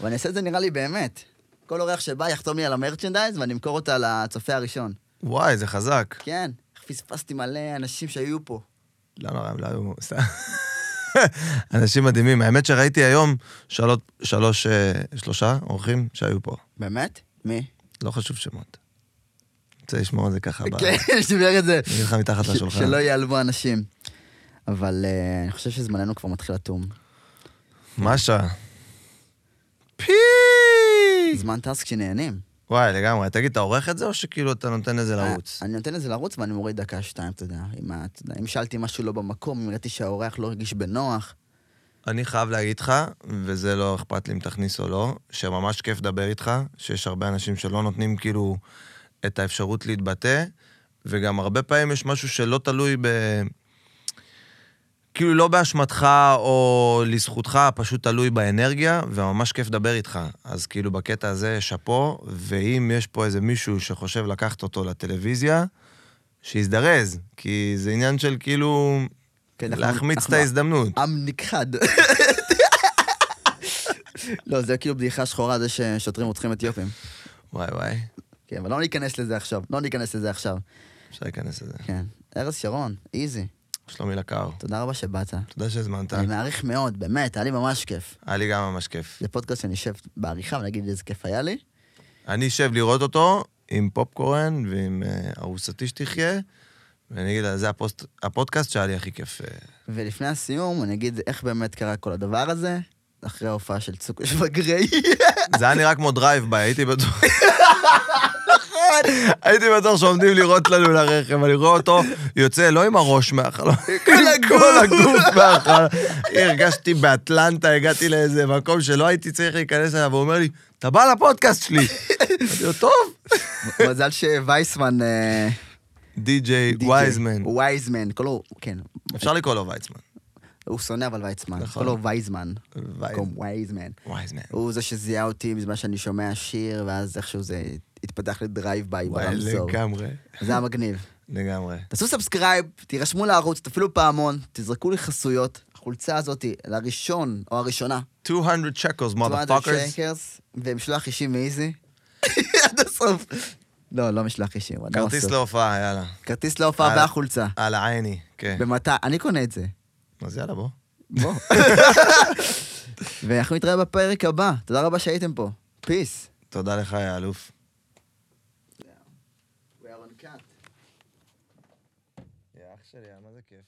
Speaker 1: ואני אעשה את זה נראה לי באמת. כל אורח שבא יחתום לי על המרצ'נדייז ואני אמכור אותה לצופה הראשון.
Speaker 2: וואי, זה חזק.
Speaker 1: כן, פספסתי מלא אנשים שהיו פה.
Speaker 2: לא נורא, הם לא היו... אנשים מדהימים. האמת שראיתי היום שלוש, שלוש, אה, שלושה אורחים שהיו פה.
Speaker 1: באמת? מי?
Speaker 2: לא חשוב שמות. רוצה לשמור על זה ככה.
Speaker 1: כן, שתביא את זה.
Speaker 2: אני אגיד לך מתחת לשולחן.
Speaker 1: שלא ייעלבו אנשים. אבל אה, אני חושב שזמננו כבר מתחיל לטום.
Speaker 2: מה השעה? פי!
Speaker 1: זמן טס כשנהנים.
Speaker 2: וואי, לגמרי. תגיד, אתה עורך את זה, או שכאילו אתה נותן לזה לרוץ?
Speaker 1: אני נותן לזה לרוץ ואני מוריד דקה, שתיים, אתה יודע. אם ה- אתה יודע, אם שאלתי משהו לא במקום, אם ראיתי שהאורח לא הרגיש בנוח,
Speaker 2: אני חייב להגיד לך, וזה לא אכפת לי אם תכניס או לא, שממש כיף לדבר איתך, שיש הרבה אנשים שלא נותנים כאילו את האפשרות להתבטא, וגם הרבה פעמים יש משהו שלא תלוי ב... כאילו לא באשמתך או לזכותך, פשוט תלוי באנרגיה, וממש כיף לדבר איתך. אז כאילו בקטע הזה שאפו, ואם יש פה איזה מישהו שחושב לקחת אותו לטלוויזיה, שיזדרז, כי זה עניין של כאילו
Speaker 1: כן, אנחנו-
Speaker 2: להחמיץ את
Speaker 1: אנחנו
Speaker 2: ההזדמנות.
Speaker 1: עם נכחד. לא, זה כאילו בדיחה שחורה, זה ששוטרים רוצחים אתיופים.
Speaker 2: וואי וואי,
Speaker 1: כן, אבל לא ניכנס לזה עכשיו, לא ניכנס לזה עכשיו.
Speaker 2: אפשר להיכנס לזה.
Speaker 1: כן. ארז שרון, איזי,
Speaker 2: שלומי לקר,
Speaker 1: תודה רבה שבאת.
Speaker 2: תודה שהזמנת.
Speaker 1: אני מעריך מאוד, באמת, היה לי ממש כיף.
Speaker 2: היה לי גם ממש כיף.
Speaker 1: זה פודקאסט שאני אשב בעריכה ונגיד איזה כיף היה לי.
Speaker 2: אני אשב לראות אותו עם פופקורן ועם אה, ארוסתי שתחיה, ואני אגיד לה, זה הפוסט, הפודקאסט שהיה לי הכי כיף. אה.
Speaker 1: ולפני הסיום, אני אגיד איך באמת קרה כל הדבר הזה, אחרי ההופעה של צוקוש וגריי.
Speaker 2: זה היה נראה כמו drive by, הייתי בטוח... הייתי בטוח שעומדים לירות לנו לרכב, אני רואה אותו יוצא לא עם הראש מהחלון, כל הגוף מהחלון. הרגשתי באטלנטה, הגעתי לאיזה מקום שלא הייתי צריך להיכנס אליו, והוא אומר לי, אתה בא לפודקאסט שלי. אמרתי לו, טוב.
Speaker 1: מזל שווייסמן... אה,
Speaker 2: די.ג'יי. וייזמן.
Speaker 1: וייזמן, כן.
Speaker 2: אפשר לקרוא לו ויצמן.
Speaker 1: הוא שונא אבל ויצמן,
Speaker 2: נכון.
Speaker 1: לו וייזמן. במקום וייזמן.
Speaker 2: וייזמן.
Speaker 1: הוא זה שזיהה אותי בזמן שאני שומע שיר, ואז איכשהו זה התפתח ל drive by
Speaker 2: וואי,
Speaker 1: ברמזור.
Speaker 2: לגמרי.
Speaker 1: זה היה מגניב.
Speaker 2: לגמרי.
Speaker 1: תעשו subscribe, תירשמו לערוץ, תפעילו פעמון, תזרקו לי חסויות. החולצה הזאת, לראשון או הראשונה,
Speaker 2: 200 שקלס,
Speaker 1: 200
Speaker 2: motherfuckers.
Speaker 1: שקרס, ומשלוח אישי מאיזי. עד הסוף. לא, לא משלוח אישי,
Speaker 2: כרטיס. להופעה, יאללה.
Speaker 1: כרטיס להופעה. והחולצה.
Speaker 2: על העיני, כן.
Speaker 1: במתי? אני קונה את זה.
Speaker 2: אז יאללה, בוא.
Speaker 1: בוא. ואנחנו נתראה בפרק הבא. תודה רבה שהייתם פה. פיס.
Speaker 2: תודה לך, יא אלוף. מה זה כיף.